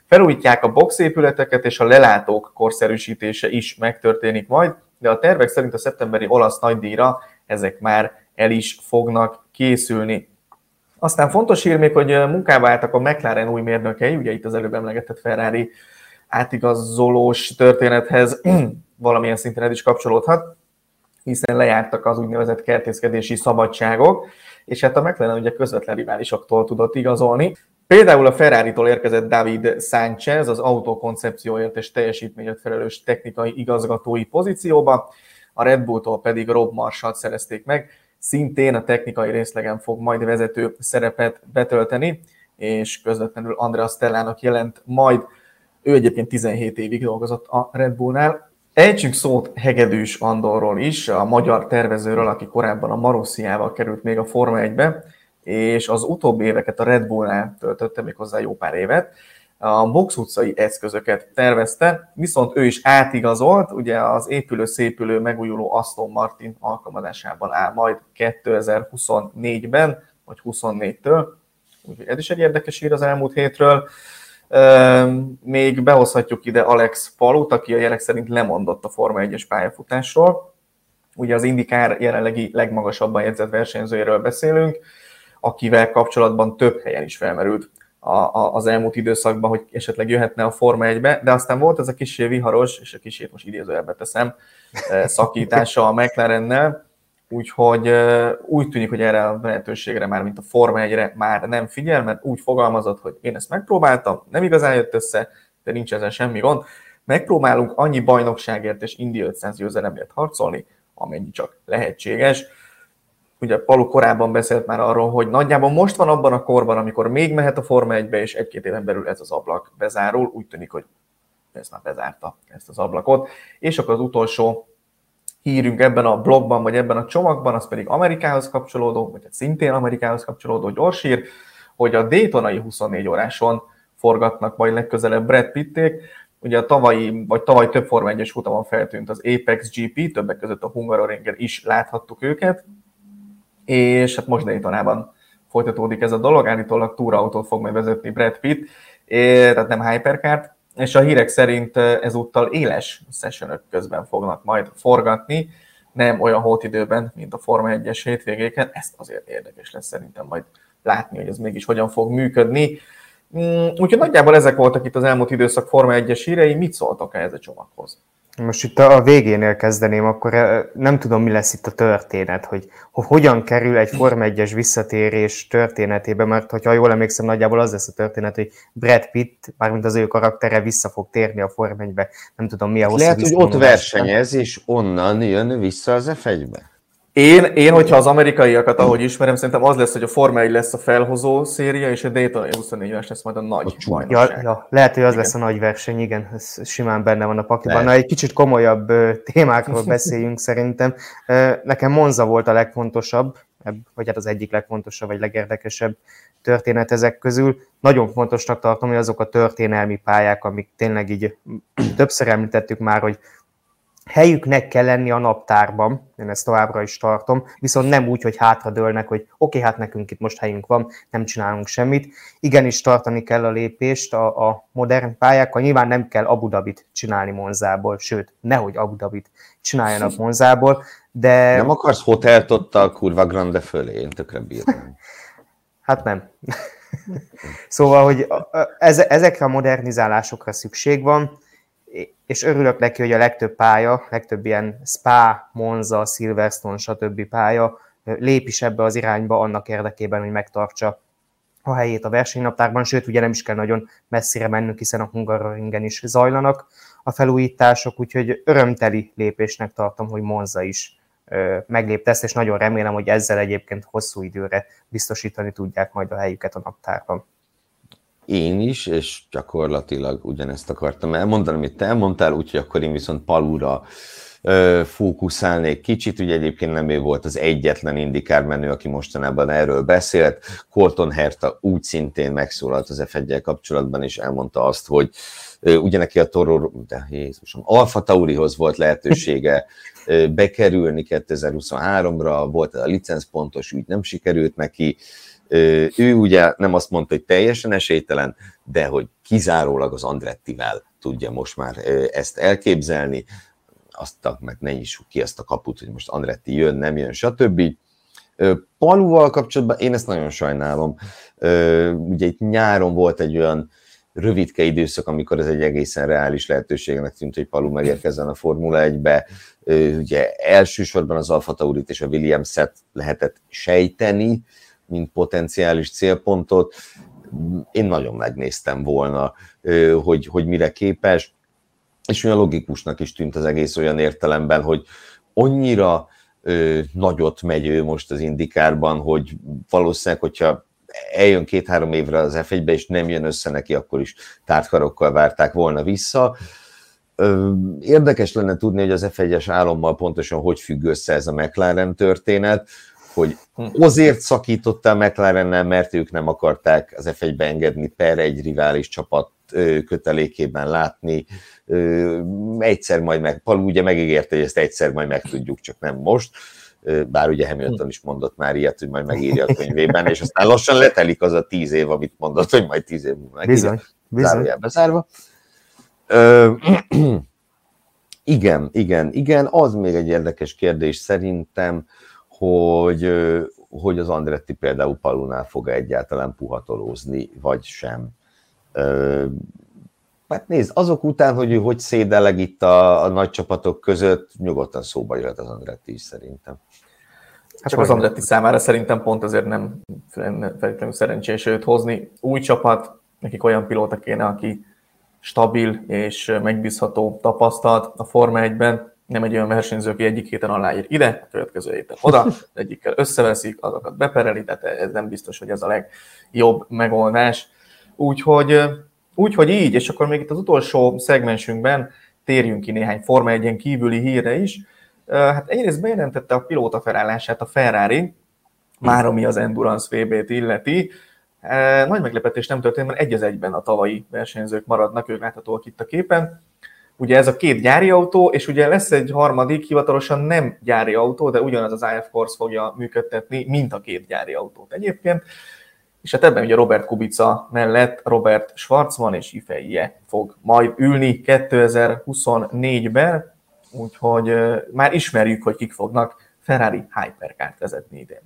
Felújítják a boxépületeket, és a lelátók korszerűsítése is megtörténik majd, de a tervek szerint a szeptemberi olasz nagydíjra ezek már el is fognak készülni. Aztán fontos hír még, hogy munkába álltak a McLaren új mérnökei, ugye itt az előbb emlegetett Ferrari átigazolós történethez valamilyen szinten ez is kapcsolódhat, hiszen lejártak az úgynevezett kertészkedési szabadságok, és hát a McLaren ugye közvetlen riválisoktól tudott igazolni. Például a Ferrari-tól érkezett David Sánchez az autókoncepcióért és teljesítményért felelős technikai igazgatói pozícióba, a Red Bulltól pedig Rob Marshall szerezték meg, szintén a technikai részlegen fog majd vezető szerepet betölteni, és közvetlenül Andrea Stellának jelent majd. Ő egyébként 17 évig dolgozott a Red Bullnál. Ejtsünk szót Hegedűs Andorról is, a magyar tervezőről, aki korábban a Marossiával került még a Forma 1-be, és az utóbbi éveket a Red Bullnál töltötte még hozzá jó pár évet, a box utcai eszközöket tervezte, viszont ő is átigazolt, ugye az épülő, szépülő, megújuló Aston Martin alkalmazásában áll majd 2024-ben, vagy 24-től, úgyhogy ez is egy érdekes ír az elmúlt hétről. Még behozhatjuk ide Alex Palut, aki a jelek szerint lemondott a Forma 1-es pályafutásról. Ugye az Indikár jelenlegi legmagasabban jegyzett versenyzőjéről beszélünk, akivel kapcsolatban több helyen is felmerült a, a, az elmúlt időszakban, hogy esetleg jöhetne a Forma 1-be, de aztán volt ez a kicsi viharos, és a kicsit most idézőjelbe teszem, szakítása a McLarennel, úgyhogy úgy tűnik, hogy erre a lehetőségre már, mint a Forma 1-re már nem figyel, mert úgy fogalmazott, hogy én ezt megpróbáltam, nem igazán jött össze, de nincs ezen semmi gond. Megpróbálunk annyi bajnokságért és Indy 500 győzelemért harcolni, amennyi csak lehetséges. Ugye Palu korábban beszélt már arról, hogy nagyjából most van abban a korban, amikor még mehet a Forma 1-be, és egy-két éven belül ez az ablak bezárul. Úgy tűnik, hogy ez már bezárta ezt az ablakot. És akkor az utolsó hírünk ebben a blogban, vagy ebben a csomagban, az pedig Amerikához kapcsolódó, vagy hát szintén Amerikához kapcsolódó gyors hír, hogy a Daytonai 24 óráson forgatnak majd legközelebb Brad Pitték. Ugye a tavalyi, vagy tavaly több Forma 1-es futamon feltűnt az Apex GP, többek között a Hungaroringen is láthattuk őket, és hát most Daytonában folytatódik ez a dolog, állítólag túrautót fog majd vezetni Brad Pitt, tehát nem hypercard, és a hírek szerint ezúttal éles sessionök közben fognak majd forgatni, nem olyan hót időben, mint a Forma 1-es hétvégéken, ezt azért érdekes lesz szerintem majd látni, hogy ez mégis hogyan fog működni. Mm, úgyhogy nagyjából ezek voltak itt az elmúlt időszak Forma 1-es hírei, mit szóltak ehhez a csomaghoz? Most itt a végénél kezdeném, akkor eh, nem tudom, mi lesz itt a történet, hogy hogyan kerül egy Form 1-es visszatérés történetébe, mert hogyha jól emlékszem, nagyjából az lesz a történet, hogy Brad Pitt, mármint az ő karaktere vissza fog térni a Form 1-be. Nem tudom, mi a hosszú Lehet, hogy ott versenyez, és onnan jön vissza az F1-be. Én, én, hogyha az amerikaiakat, ahogy ismerem, szerintem az lesz, hogy a Forma 1 lesz a felhozó széria, és a Daytona 24 es lesz majd a nagy a ja, ja, lehet, hogy az igen. lesz a nagy verseny, igen, ez simán benne van a pakliban. Na, egy kicsit komolyabb témákról beszéljünk szerintem. Nekem Monza volt a legfontosabb, vagy hát az egyik legfontosabb, vagy legérdekesebb történet ezek közül. Nagyon fontosnak tartom, hogy azok a történelmi pályák, amik tényleg így többször említettük már, hogy helyüknek kell lenni a naptárban, én ezt továbbra is tartom, viszont nem úgy, hogy hátradőlnek, hogy oké, okay, hát nekünk itt most helyünk van, nem csinálunk semmit. Igenis tartani kell a lépést a, a modern pályákkal, nyilván nem kell Abu Dhabit csinálni Monzából, sőt, nehogy Abu Dhabit csináljanak Monzából, de... Nem akarsz hotelt ott a kurva grande fölé, én tökre bírom. hát nem. szóval, hogy ezekre a modernizálásokra szükség van, és örülök neki, hogy a legtöbb pálya, legtöbb ilyen Spa, Monza, Silverstone, stb. pálya lép is ebbe az irányba annak érdekében, hogy megtartsa a helyét a versenynaptárban, sőt, ugye nem is kell nagyon messzire mennünk, hiszen a Hungaroringen is zajlanak a felújítások, úgyhogy örömteli lépésnek tartom, hogy Monza is meglépte ezt, és nagyon remélem, hogy ezzel egyébként hosszú időre biztosítani tudják majd a helyüket a naptárban én is, és gyakorlatilag ugyanezt akartam elmondani, amit te elmondtál, úgyhogy akkor én viszont Palura ö, fókuszálnék kicsit, ugye egyébként nem ő volt az egyetlen indikár menő, aki mostanában erről beszélt. Colton Herta úgy szintén megszólalt az f kapcsolatban, és elmondta azt, hogy ugye neki a Toro, de Jézusom, Alfa Taurihoz volt lehetősége bekerülni 2023-ra, volt a licenszpontos ügy, nem sikerült neki, ő ugye nem azt mondta, hogy teljesen esélytelen, de hogy kizárólag az Andrettivel tudja most már ezt elképzelni, azt meg ne nyissuk ki ezt a kaput, hogy most Andretti jön, nem jön, stb. Paluval kapcsolatban én ezt nagyon sajnálom. Ugye itt nyáron volt egy olyan rövidke időszak, amikor ez egy egészen reális lehetőségnek tűnt, hogy Palu megérkezzen a Formula 1-be. Ugye elsősorban az Alfa Taurit és a Williams-et lehetett sejteni, mint potenciális célpontot. Én nagyon megnéztem volna, hogy, hogy mire képes, és olyan logikusnak is tűnt az egész olyan értelemben, hogy annyira ö, nagyot megy ő most az indikárban, hogy valószínűleg, hogyha eljön két-három évre az f és nem jön össze neki, akkor is tártkarokkal várták volna vissza. Érdekes lenne tudni, hogy az F1-es álommal pontosan hogy függ össze ez a McLaren történet hogy hm. azért szakítottál McLarennel, mert ők nem akarták az f engedni per egy rivális csapat kötelékében látni. Egyszer majd meg, Palu ugye megígérte, hogy ezt egyszer majd megtudjuk, csak nem most. bár ugye Hamilton is mondott már ilyet, hogy majd megírja a könyvében, és aztán lassan letelik az a tíz év, amit mondott, hogy majd tíz év múlva megírja. Bizony, bizony. zárva. Ö, igen, igen, igen, az még egy érdekes kérdés szerintem, hogy, hogy az Andretti például Palunál fog egyáltalán puhatolózni, vagy sem. Hát nézd, azok után, hogy hogy szédeleg itt a, a nagy csapatok között, nyugodtan szóba jöhet az Andretti is szerintem. Hát Csak az Andretti számára szerintem pont azért nem feltétlenül szerencsés őt hozni. Új csapat, nekik olyan pilóta kéne, aki stabil és megbízható tapasztalt a Forma 1-ben, nem egy olyan versenyző, aki egyik héten aláír ide, a következő héten oda, egyikkel összeveszik, azokat bepereli, tehát ez nem biztos, hogy ez a legjobb megoldás. Úgyhogy, úgyhogy így, és akkor még itt az utolsó szegmensünkben térjünk ki néhány Forma 1 kívüli hírre is. Hát egyrészt bejelentette a pilóta felállását a Ferrari, már ami az Endurance VB-t illeti. Nagy meglepetés nem történt, mert egy az egyben a tavalyi versenyzők maradnak, ők láthatóak itt a képen. Ugye ez a két gyári autó, és ugye lesz egy harmadik, hivatalosan nem gyári autó, de ugyanaz az IF Course fogja működtetni, mint a két gyári autót egyébként. És hát ebben ugye Robert Kubica mellett Robert Schwarzman és Ifeije fog majd ülni 2024-ben, úgyhogy már ismerjük, hogy kik fognak Ferrari Hypercar vezetni idén.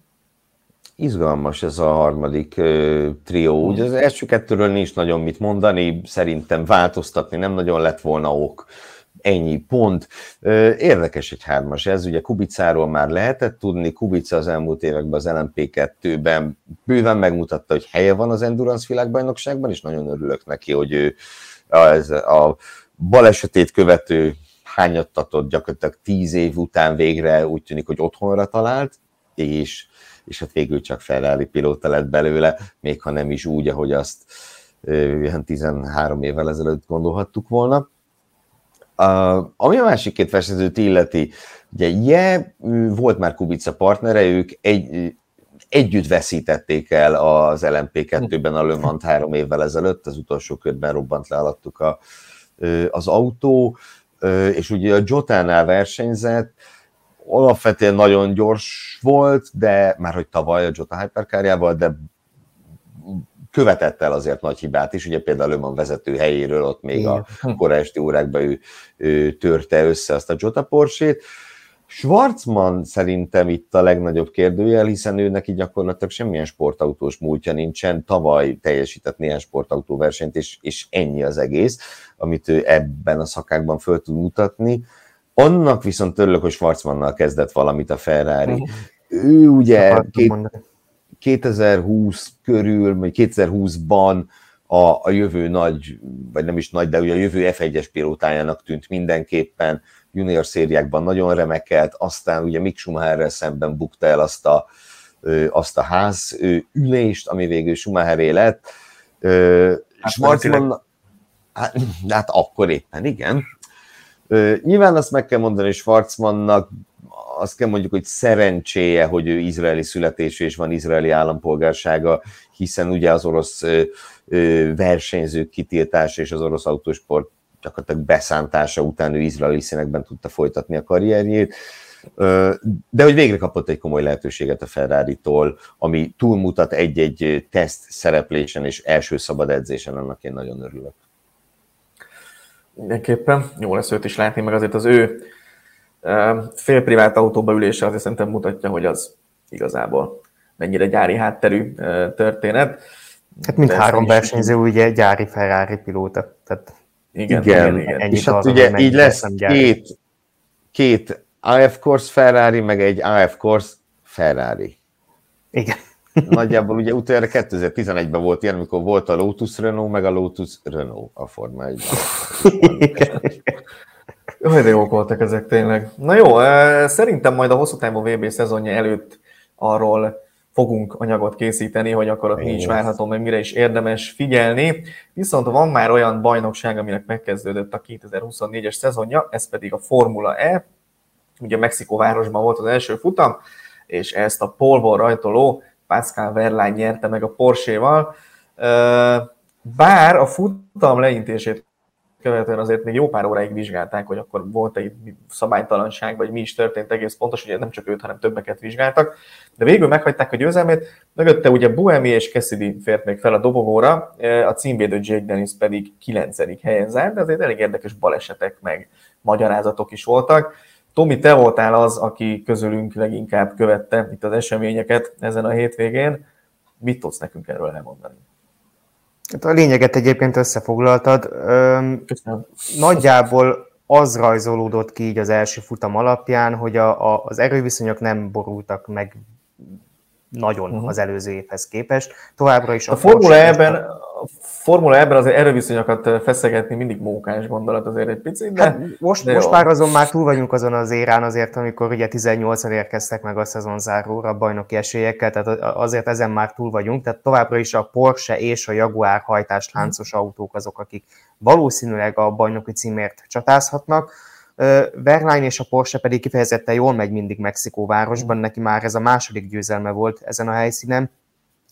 Izgalmas ez a harmadik uh, trió. Ugye az első kettőről nincs nagyon mit mondani, szerintem változtatni nem nagyon lett volna ok. Ennyi pont. Érdekes egy hármas ez, ugye Kubicáról már lehetett tudni, Kubica az elmúlt években az LMP2-ben bőven megmutatta, hogy helye van az Endurance világbajnokságban, és nagyon örülök neki, hogy ő ez a balesetét követő hányattatott gyakorlatilag tíz év után végre úgy tűnik, hogy otthonra talált, és és hát végül csak Ferrari pilóta lett belőle, még ha nem is úgy, ahogy azt ilyen 13 évvel ezelőtt gondolhattuk volna. Ami a másik két versenyzőt illeti, ugye Je volt már Kubica partnere, ők egy, együtt veszítették el az LMP2-ben a Le Mans három évvel ezelőtt, az utolsó körben robbant le alattuk a, az autó, és ugye a Jotánál versenyzett, alapvetően nagyon gyors volt, de már hogy tavaly a Jota Hyperkárjával, de követett el azért nagy hibát is, ugye például van vezető helyéről, ott még a korai esti órákban ő, ő törte össze azt a Jota Porsét. Schwarzman szerintem itt a legnagyobb kérdőjel, hiszen ő neki gyakorlatilag semmilyen sportautós múltja nincsen, tavaly teljesített néhány sportautóversenyt, és, és ennyi az egész, amit ő ebben a szakákban föl tud mutatni. Annak viszont örülök, hogy Schwarzmannal kezdett valamit a Ferrari. Uh-huh. Ő ugye két, 2020 körül, vagy 2020-ban a, a jövő nagy, vagy nem is nagy, de ugye a jövő F1-es pilótájának tűnt mindenképpen, junior szériákban nagyon remekelt, aztán ugye Mick Schumacherrel szemben bukta el azt a, azt a ház ülést, ami végül Schumacheré lett. Hát, Schwarzman, hát, hát akkor éppen, igen. Nyilván azt meg kell mondani, Schwarzmannak azt kell mondjuk, hogy szerencséje, hogy ő izraeli születésű és van izraeli állampolgársága, hiszen ugye az orosz versenyzők kitiltása és az orosz autósport gyakorlatilag beszántása után ő izraeli színekben tudta folytatni a karrierjét, de hogy végre kapott egy komoly lehetőséget a Ferrari-tól, ami túlmutat egy-egy teszt szereplésen és első szabad edzésen, annak én nagyon örülök. Mindenképpen. Jó lesz őt is látni, meg azért az ő félprivát autóba ülése azért szerintem mutatja, hogy az igazából mennyire gyári hátterű történet. Hát mind három versenyző ugye gyári Ferrari pilóta. Tehát igen, igen, igen. És hát ugye így lesz két, két AF Course Ferrari, meg egy AF Course Ferrari. Igen. Nagyjából ugye utoljára 2011-ben volt ilyen, amikor volt a Lotus Renault, meg a Lotus Renault a Forma 1 Jaj, de jók voltak ezek tényleg. Na jó, szerintem majd a hosszú távú VB szezonja előtt arról fogunk anyagot készíteni, hogy akkor ott is várható, meg mire is érdemes figyelni. Viszont van már olyan bajnokság, aminek megkezdődött a 2024-es szezonja, ez pedig a Formula E. Ugye Mexikó városban volt az első futam, és ezt a polvon rajtoló Pascal Verlaine nyerte meg a Porsche-val. Bár a futam leintését követően azért még jó pár óráig vizsgálták, hogy akkor volt egy szabálytalanság, vagy mi is történt egész pontos, ugye nem csak őt, hanem többeket vizsgáltak, de végül meghagyták a győzelmét, mögötte ugye Buemi és Cassidy fért még fel a dobogóra, a címvédő Jake Dennis pedig 9. helyen zárt, de azért elég érdekes balesetek meg magyarázatok is voltak. Tomi, te voltál az, aki közülünk leginkább követte itt az eseményeket ezen a hétvégén. Mit tudsz nekünk erről elmondani? Hát a lényeget egyébként összefoglaltad. Köszönöm. Nagyjából az rajzolódott ki így az első futam alapján, hogy a, a, az erőviszonyok nem borultak meg nagyon uh-huh. az előző évhez képest. Továbbra is a, a Formula ebben, a Formula ebben azért erőviszonyokat feszegetni mindig mókás gondolat azért egy picit, de... Hát most, de most már azon már túl vagyunk azon az érán azért, amikor ugye 18-an érkeztek meg a szezonzáróra a bajnoki esélyekkel, tehát azért ezen már túl vagyunk, tehát továbbra is a Porsche és a Jaguar hajtás láncos autók azok, akik valószínűleg a bajnoki címért csatázhatnak. Verline és a Porsche pedig kifejezetten jól megy mindig Mexikóvárosban, neki már ez a második győzelme volt ezen a helyszínen,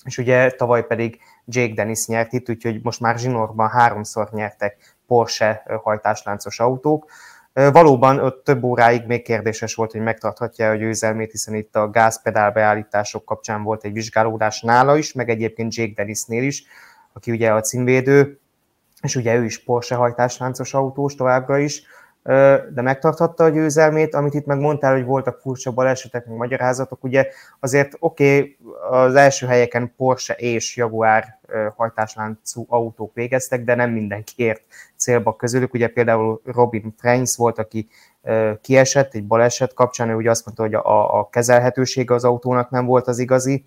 és ugye tavaly pedig Jake Dennis nyert itt, úgyhogy most már zsinórban háromszor nyertek Porsche hajtásláncos autók. Valóban ott több óráig még kérdéses volt, hogy megtarthatja a győzelmét, hiszen itt a gázpedál beállítások kapcsán volt egy vizsgálódás nála is, meg egyébként Jake Dennisnél is, aki ugye a címvédő, és ugye ő is Porsche hajtásláncos autós továbbra is de megtarthatta a győzelmét, amit itt megmondtál, hogy voltak furcsa balesetek, meg magyarázatok, ugye azért oké, okay, az első helyeken Porsche és Jaguar hajtásláncú autók végeztek, de nem mindenki ért célba közülük, ugye például Robin Freins volt, aki kiesett egy baleset kapcsán, ő ugye azt mondta, hogy a, a kezelhetősége az autónak nem volt az igazi,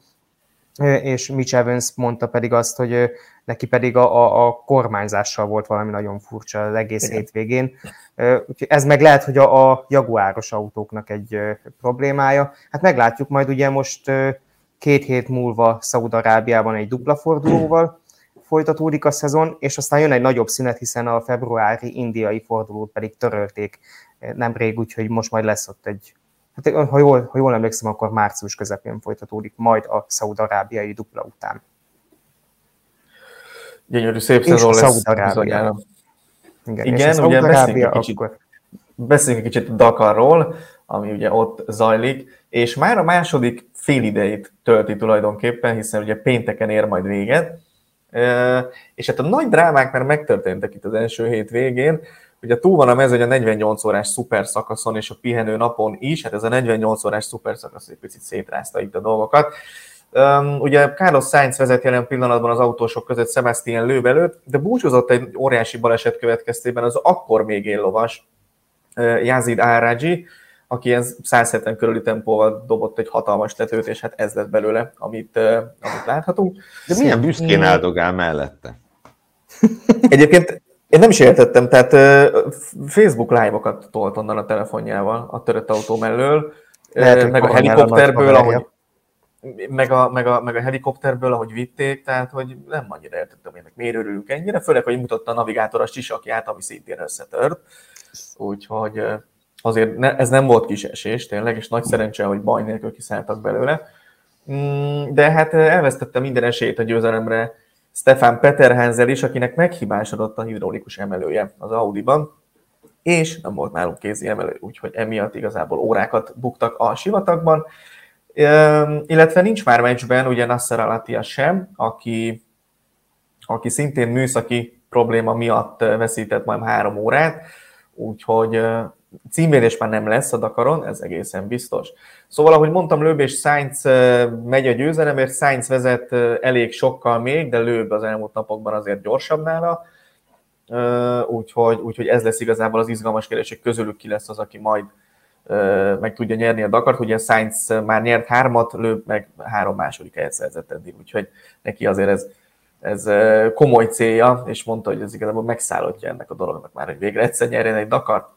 és Mitch Evans mondta pedig azt, hogy neki pedig a, a, a kormányzással volt valami nagyon furcsa az egész Igen. hétvégén. Úgyhogy ez meg lehet, hogy a, a jaguáros autóknak egy problémája. Hát meglátjuk majd ugye most két hét múlva Szaúd-Arábiában egy dupla fordulóval folytatódik a szezon, és aztán jön egy nagyobb szünet, hiszen a februári indiai fordulót pedig törölték nemrég, úgyhogy most majd lesz ott egy hát, ha, jól, ha jól emlékszem, akkor március közepén folytatódik majd a szaudarábiai dupla után. Gyönyörű, szép szezon lesz. Igen, Igen ugye beszéljünk egy, kicsit, akkor... beszéljünk egy kicsit Dakarról, ami ugye ott zajlik, és már a második fél idejét tölti tulajdonképpen, hiszen ugye pénteken ér majd véget, és hát a nagy drámák már megtörténtek itt az első hét végén, Ugye túl van a mezőny a 48 órás szuper szakaszon és a pihenő napon is, hát ez a 48 órás szuper szakasz egy picit szétrázta itt a dolgokat. Um, ugye Carlos Sainz vezet jelen pillanatban az autósok között Sebastian Löw előtt, de búcsúzott egy óriási baleset következtében az akkor még éllovas uh, Yazid Araji, aki ilyen 170 körüli tempóval dobott egy hatalmas tetőt, és hát ez lett belőle, amit, uh, amit láthatunk. De milyen büszkén áldogál mellette? Egyébként én nem is értettem, tehát Facebook live-okat tolt onnan a telefonjával a törött autó mellől, Lehet, meg a helikopterből, ahogy, meg a, meg, a, meg a helikopterből, ahogy vitték, tehát hogy nem annyira értettem, hogy ennek miért örülünk ennyire, főleg, hogy mutatta a navigátor a sisakját, ami szintén összetört. Úgyhogy azért ne, ez nem volt kis esés, tényleg, és nagy szerencse, hogy baj nélkül kiszálltak belőle. Mm, de hát elvesztette minden esélyt a győzelemre Stefan Peterhansel is, akinek meghibásodott a hidraulikus emelője az Audi-ban, és nem volt nálunk kézi emelő, úgyhogy emiatt igazából órákat buktak a sivatagban. Illetve nincs már meccsben ugye Nasser Alatia sem, aki, aki szintén műszaki probléma miatt veszített majd három órát, úgyhogy címvédés már nem lesz a Dakaron, ez egészen biztos. Szóval, ahogy mondtam, Lőb és Sainz megy a győzelemért, Sainz vezet elég sokkal még, de Lőb az elmúlt napokban azért gyorsabb nála, úgyhogy, úgyhogy ez lesz igazából az izgalmas kérdés, hogy közülük ki lesz az, aki majd meg tudja nyerni a Dakart. Ugye Sainz már nyert hármat, Lőb meg három második helyet szerzett eddig, úgyhogy neki azért ez, ez komoly célja, és mondta, hogy ez igazából megszállottja ennek a dolognak már, hogy végre egyszer nyerjen egy Dakart.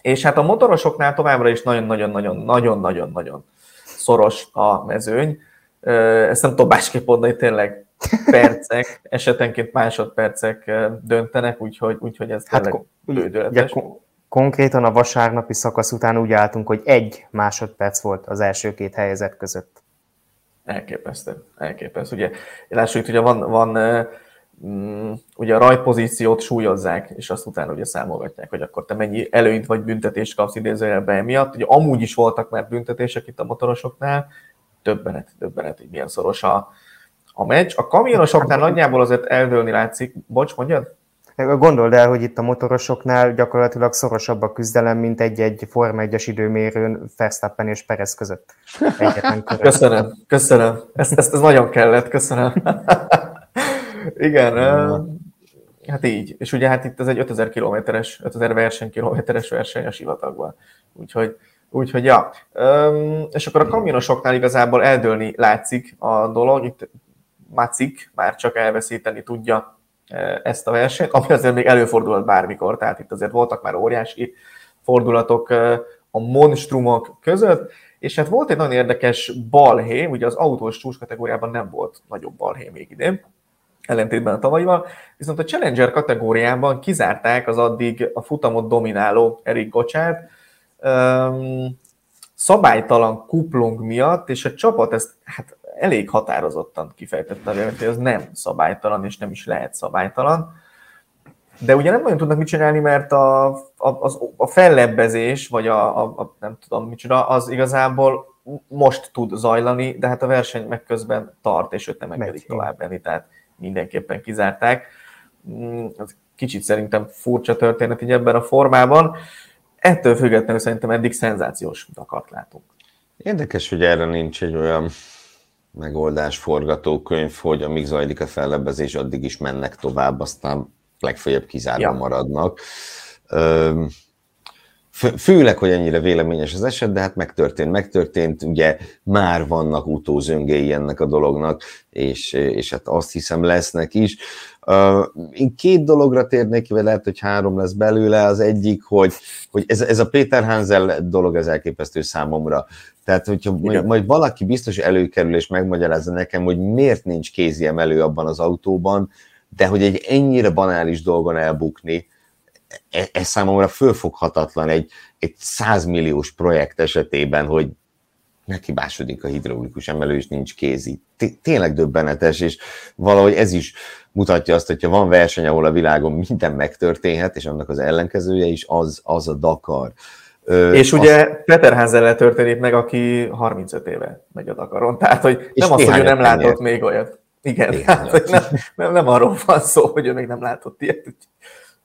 És hát a motorosoknál továbbra is nagyon-nagyon-nagyon-nagyon-nagyon-nagyon szoros a mezőny. Ezt nem tudom másképp mondani, tényleg percek, esetenként másodpercek döntenek, úgyhogy, úgyhogy ez hát tényleg lődületes. Kon- konkrétan a vasárnapi szakasz után úgy álltunk, hogy egy másodperc volt az első két helyezet között. Elképesztő, elképesztő. Ugye, lássuk ugye van, van mm, ugye a rajtpozíciót súlyozzák, és azt utána ugye számolgatják, hogy akkor te mennyi előnyt vagy büntetést kapsz idézőjelben emiatt. Ugye amúgy is voltak már büntetések itt a motorosoknál, többenet, többenet, hogy milyen szoros a, a meccs. A kamionosoknál nagyjából azért eldőlni látszik. Bocs, mondjad? Gondold el, hogy itt a motorosoknál gyakorlatilag szorosabb a küzdelem, mint egy-egy Forma 1 időmérőn Verstappen és Perez között. köszönöm, köszönöm. Ezt, ezt, ezt nagyon kellett, köszönöm. Igen, hát így. És ugye hát itt ez egy 5000 kilométeres, 5000 versenykilométeres verseny a sivatagban. Úgyhogy, úgyhogy ja. És akkor a kamionosoknál igazából eldőlni látszik a dolog. Itt Macik már csak elveszíteni tudja ezt a versenyt, ami azért még előfordulhat bármikor, tehát itt azért voltak már óriási fordulatok a monstrumok között, és hát volt egy nagyon érdekes balhé, ugye az autós csúcs kategóriában nem volt nagyobb balhé még idén, ellentétben a tavalyival, viszont a Challenger kategóriában kizárták az addig a futamot domináló Erik Gocsát, szabálytalan kuplung miatt, és a csapat ezt hát elég határozottan kifejtette, hogy ez nem szabálytalan, és nem is lehet szabálytalan. De ugye nem nagyon tudnak mit csinálni, mert a, a, az, a fellebbezés, vagy a, a, a nem tudom micsoda, az igazából most tud zajlani, de hát a verseny meg közben tart, és őt nem engedik tovább menni, tehát mindenképpen kizárták. Mm, az kicsit szerintem furcsa történet így ebben a formában. Ettől függetlenül szerintem eddig szenzációs Dakart látunk. Érdekes, hogy erre nincs egy olyan megoldás, forgatókönyv, hogy amíg zajlik a fellebbezés, addig is mennek tovább, aztán legfeljebb kizárva ja. maradnak. Főleg, hogy ennyire véleményes az eset, de hát megtörtént, megtörtént, ugye már vannak utózöngéi ennek a dolognak, és, és hát azt hiszem lesznek is. Én két dologra térnék ki, vagy lehet, hogy három lesz belőle. Az egyik, hogy, hogy ez, ez a Péter Hansel dolog, ez elképesztő számomra. Tehát, hogyha majd, majd valaki biztos előkerül és megmagyarázza nekem, hogy miért nincs kéziemelő abban az autóban, de hogy egy ennyire banális dolgon elbukni, e, ez számomra fölfoghatatlan egy, egy százmilliós projekt esetében, hogy meghibásodik a hidraulikus emelő, és nincs kézi. Tényleg döbbenetes, és valahogy ez is mutatja azt, hogyha van verseny, ahol a világon minden megtörténhet, és annak az ellenkezője is, az, az a Dakar. És ugye azt... Peter Hansen történik meg, aki 35 éve megy a Dakaron, tehát hogy nem az, hogy ő nem látott még olyat. Igen, hát, nem, nem, nem arról van szó, hogy ő még nem látott ilyet.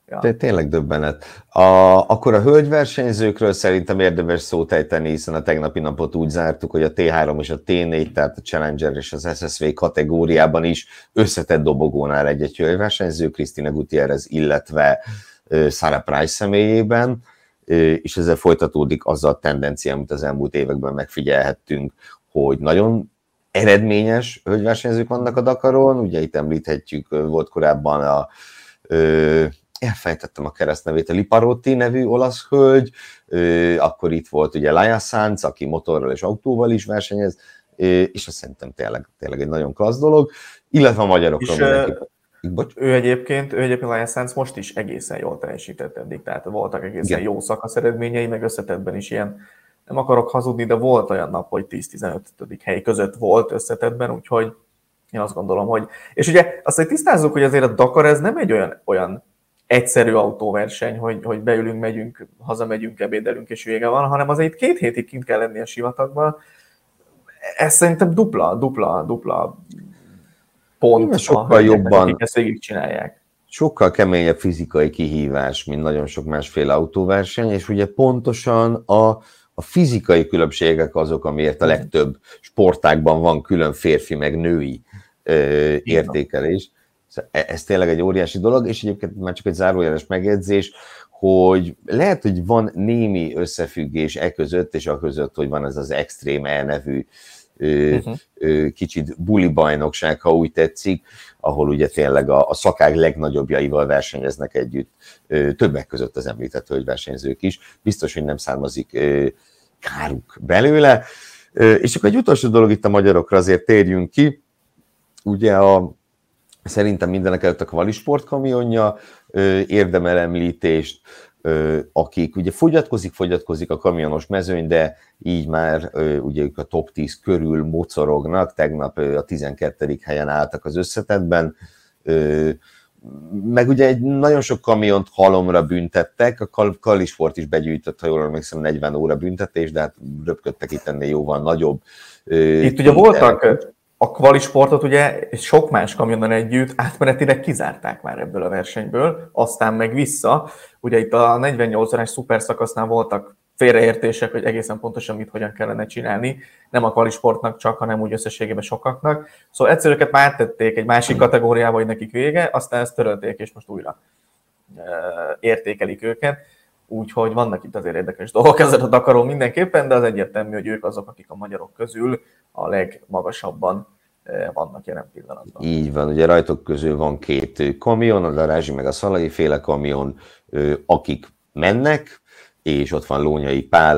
Ja. De tényleg döbbenet. A, akkor a hölgyversenyzőkről szerintem érdemes szót ejteni, hiszen a tegnapi napot úgy zártuk, hogy a T3 és a T4, tehát a Challenger és az SSV kategóriában is összetett dobogónál egy-egy hölgyversenyző, Krisztina Gutierrez, illetve Sarah Price személyében és ezzel folytatódik az a tendencia, amit az elmúlt években megfigyelhettünk, hogy nagyon eredményes hölgyversenyzők vannak a Dakaron, ugye itt említhetjük, volt korábban a elfejtettem a keresztnevét, a Liparotti nevű olasz hölgy, akkor itt volt ugye Laia Sanz, aki motorral és autóval is versenyez, és azt szerintem tényleg, tényleg egy nagyon klassz dolog, illetve a magyarokról mindenki. Bocs. Ő egyébként, ő egyébként Lion Sands most is egészen jól teljesített eddig, tehát voltak egészen Igen. jó szakasz eredményei, meg összetettben is ilyen, nem akarok hazudni, de volt olyan nap, hogy 10-15. hely között volt összetettben, úgyhogy én azt gondolom, hogy... És ugye azt, hogy tisztázzuk, hogy azért a Dakar ez nem egy olyan, olyan egyszerű autóverseny, hogy, hogy beülünk, megyünk, hazamegyünk, ebédelünk és vége van, hanem azért két hétig kint kell lenni a sivatagban. Ez szerintem dupla, dupla, dupla pont, sokkal jobban, akik ezt végigcsinálják. Sokkal keményebb fizikai kihívás, mint nagyon sok másféle autóverseny, és ugye pontosan a, a fizikai különbségek azok, amiért a legtöbb sportákban van külön férfi meg női ö, értékelés. Szóval e, ez tényleg egy óriási dolog, és egyébként már csak egy zárójeles megjegyzés, hogy lehet, hogy van némi összefüggés e között, és a között, hogy van ez az extrém elnevű uh-huh. kicsit buli bajnokság, ha úgy tetszik, ahol ugye tényleg a, a szakák legnagyobbjaival versenyeznek együtt, többek között az említett hölgyversenyzők is. Biztos, hogy nem származik káruk belőle. És akkor egy utolsó dolog itt a magyarokra azért térjünk ki. Ugye a, szerintem mindenek előtt a Kvalisport kamionja érdemel említést, akik ugye fogyatkozik, fogyatkozik a kamionos mezőny, de így már ugye ők a top 10 körül mocorognak, tegnap a 12. helyen álltak az összetetben, meg ugye egy nagyon sok kamiont halomra büntettek, a Kalisport is begyűjtött, ha jól emlékszem, 40 óra büntetés, de hát röpködtek itt ennél jóval nagyobb. Itt ugye voltak a kvalisportot ugye sok más kamionon együtt átmenetileg kizárták már ebből a versenyből, aztán meg vissza. Ugye itt a 48 órás szuperszakasznál voltak félreértések, hogy egészen pontosan mit hogyan kellene csinálni, nem a kvalisportnak csak, hanem úgy összességében sokaknak. Szóval egyszerűeket már áttették egy másik kategóriába, hogy nekik vége, aztán ezt törölték, és most újra értékelik őket. Úgyhogy vannak itt azért érdekes dolgok ezzel a Dakaron mindenképpen, de az egyértelmű, hogy ők azok, akik a magyarok közül a legmagasabban vannak jelen pillanatban. Így van, ugye rajtok közül van két kamion, a Darázsi meg a Szalai féle kamion, akik mennek, és ott van Lónyai Pál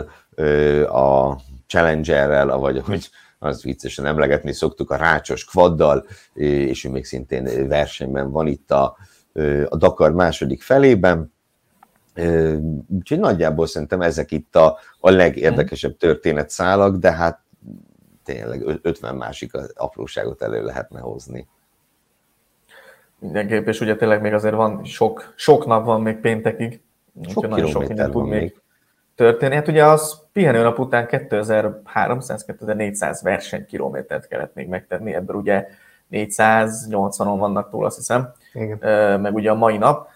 a Challengerrel, vagy ahogy az viccesen emlegetni szoktuk, a rácsos kvaddal, és ő még szintén versenyben van itt a, a Dakar második felében. Úgyhogy nagyjából szerintem ezek itt a, a legérdekesebb történetszálak, de hát tényleg 50 másik apróságot elő lehetne hozni. Mindenképp, és ugye tényleg még azért van sok, sok nap van még péntekig, sok nagyon sok minden tud még, még történni. Hát ugye az pihenőnap után 2300-2400 versenykilométert kellett még megtenni, ebből ugye 480-on vannak túl, azt hiszem, Igen. meg ugye a mai nap,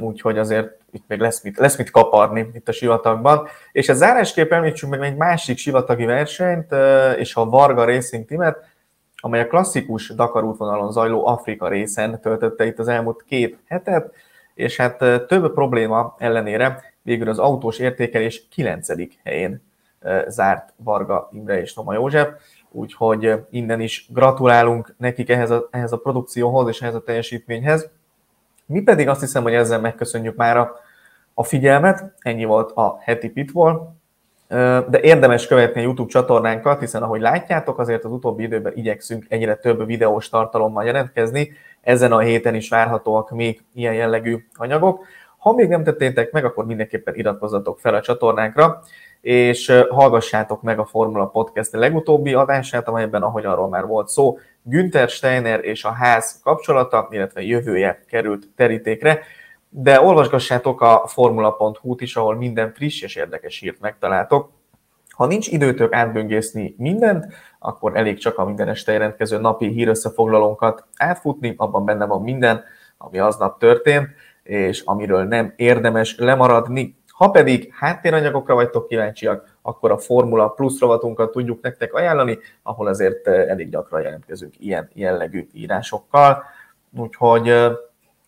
úgyhogy azért itt még lesz mit, lesz mit kaparni itt a sivatagban. És a zárásképp említsünk meg egy másik sivatagi versenyt, és a Varga Racing Teamet, amely a klasszikus Dakar útvonalon zajló Afrika részen töltötte itt az elmúlt két hetet, és hát több probléma ellenére végül az autós értékelés 9. helyén zárt Varga Imre és Toma József, úgyhogy innen is gratulálunk nekik ehhez a, ehhez a produkcióhoz és ehhez a teljesítményhez. Mi pedig azt hiszem, hogy ezzel megköszönjük már a, a figyelmet, ennyi volt a heti pitból, de érdemes követni a YouTube csatornánkat, hiszen ahogy látjátok, azért az utóbbi időben igyekszünk egyre több videós tartalommal jelentkezni, ezen a héten is várhatóak még ilyen jellegű anyagok. Ha még nem tettétek meg, akkor mindenképpen iratkozzatok fel a csatornánkra, és hallgassátok meg a Formula Podcast legutóbbi adását, amelyben, ahogy arról már volt szó, Günther Steiner és a ház kapcsolata, illetve jövője került terítékre, de olvasgassátok a formula.hu-t is, ahol minden friss és érdekes hírt megtaláltok. Ha nincs időtök átböngészni mindent, akkor elég csak a minden este jelentkező napi hírösszefoglalónkat átfutni, abban benne van minden, ami aznap történt, és amiről nem érdemes lemaradni. Ha pedig háttéranyagokra vagytok kíváncsiak, akkor a Formula Plus rovatunkat tudjuk nektek ajánlani, ahol azért eh, elég gyakran jelentkezünk ilyen jellegű írásokkal. Úgyhogy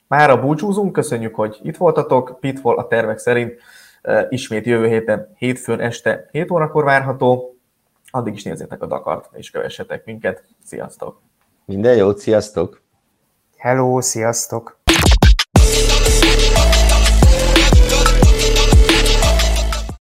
már a búcsúzunk, köszönjük, hogy itt voltatok. Pitfall a tervek szerint eh, ismét jövő héten, hétfőn este 7 órakor várható. Addig is nézzétek a Dakart, és kövessetek minket. Sziasztok! Minden jót, sziasztok! Hello, sziasztok!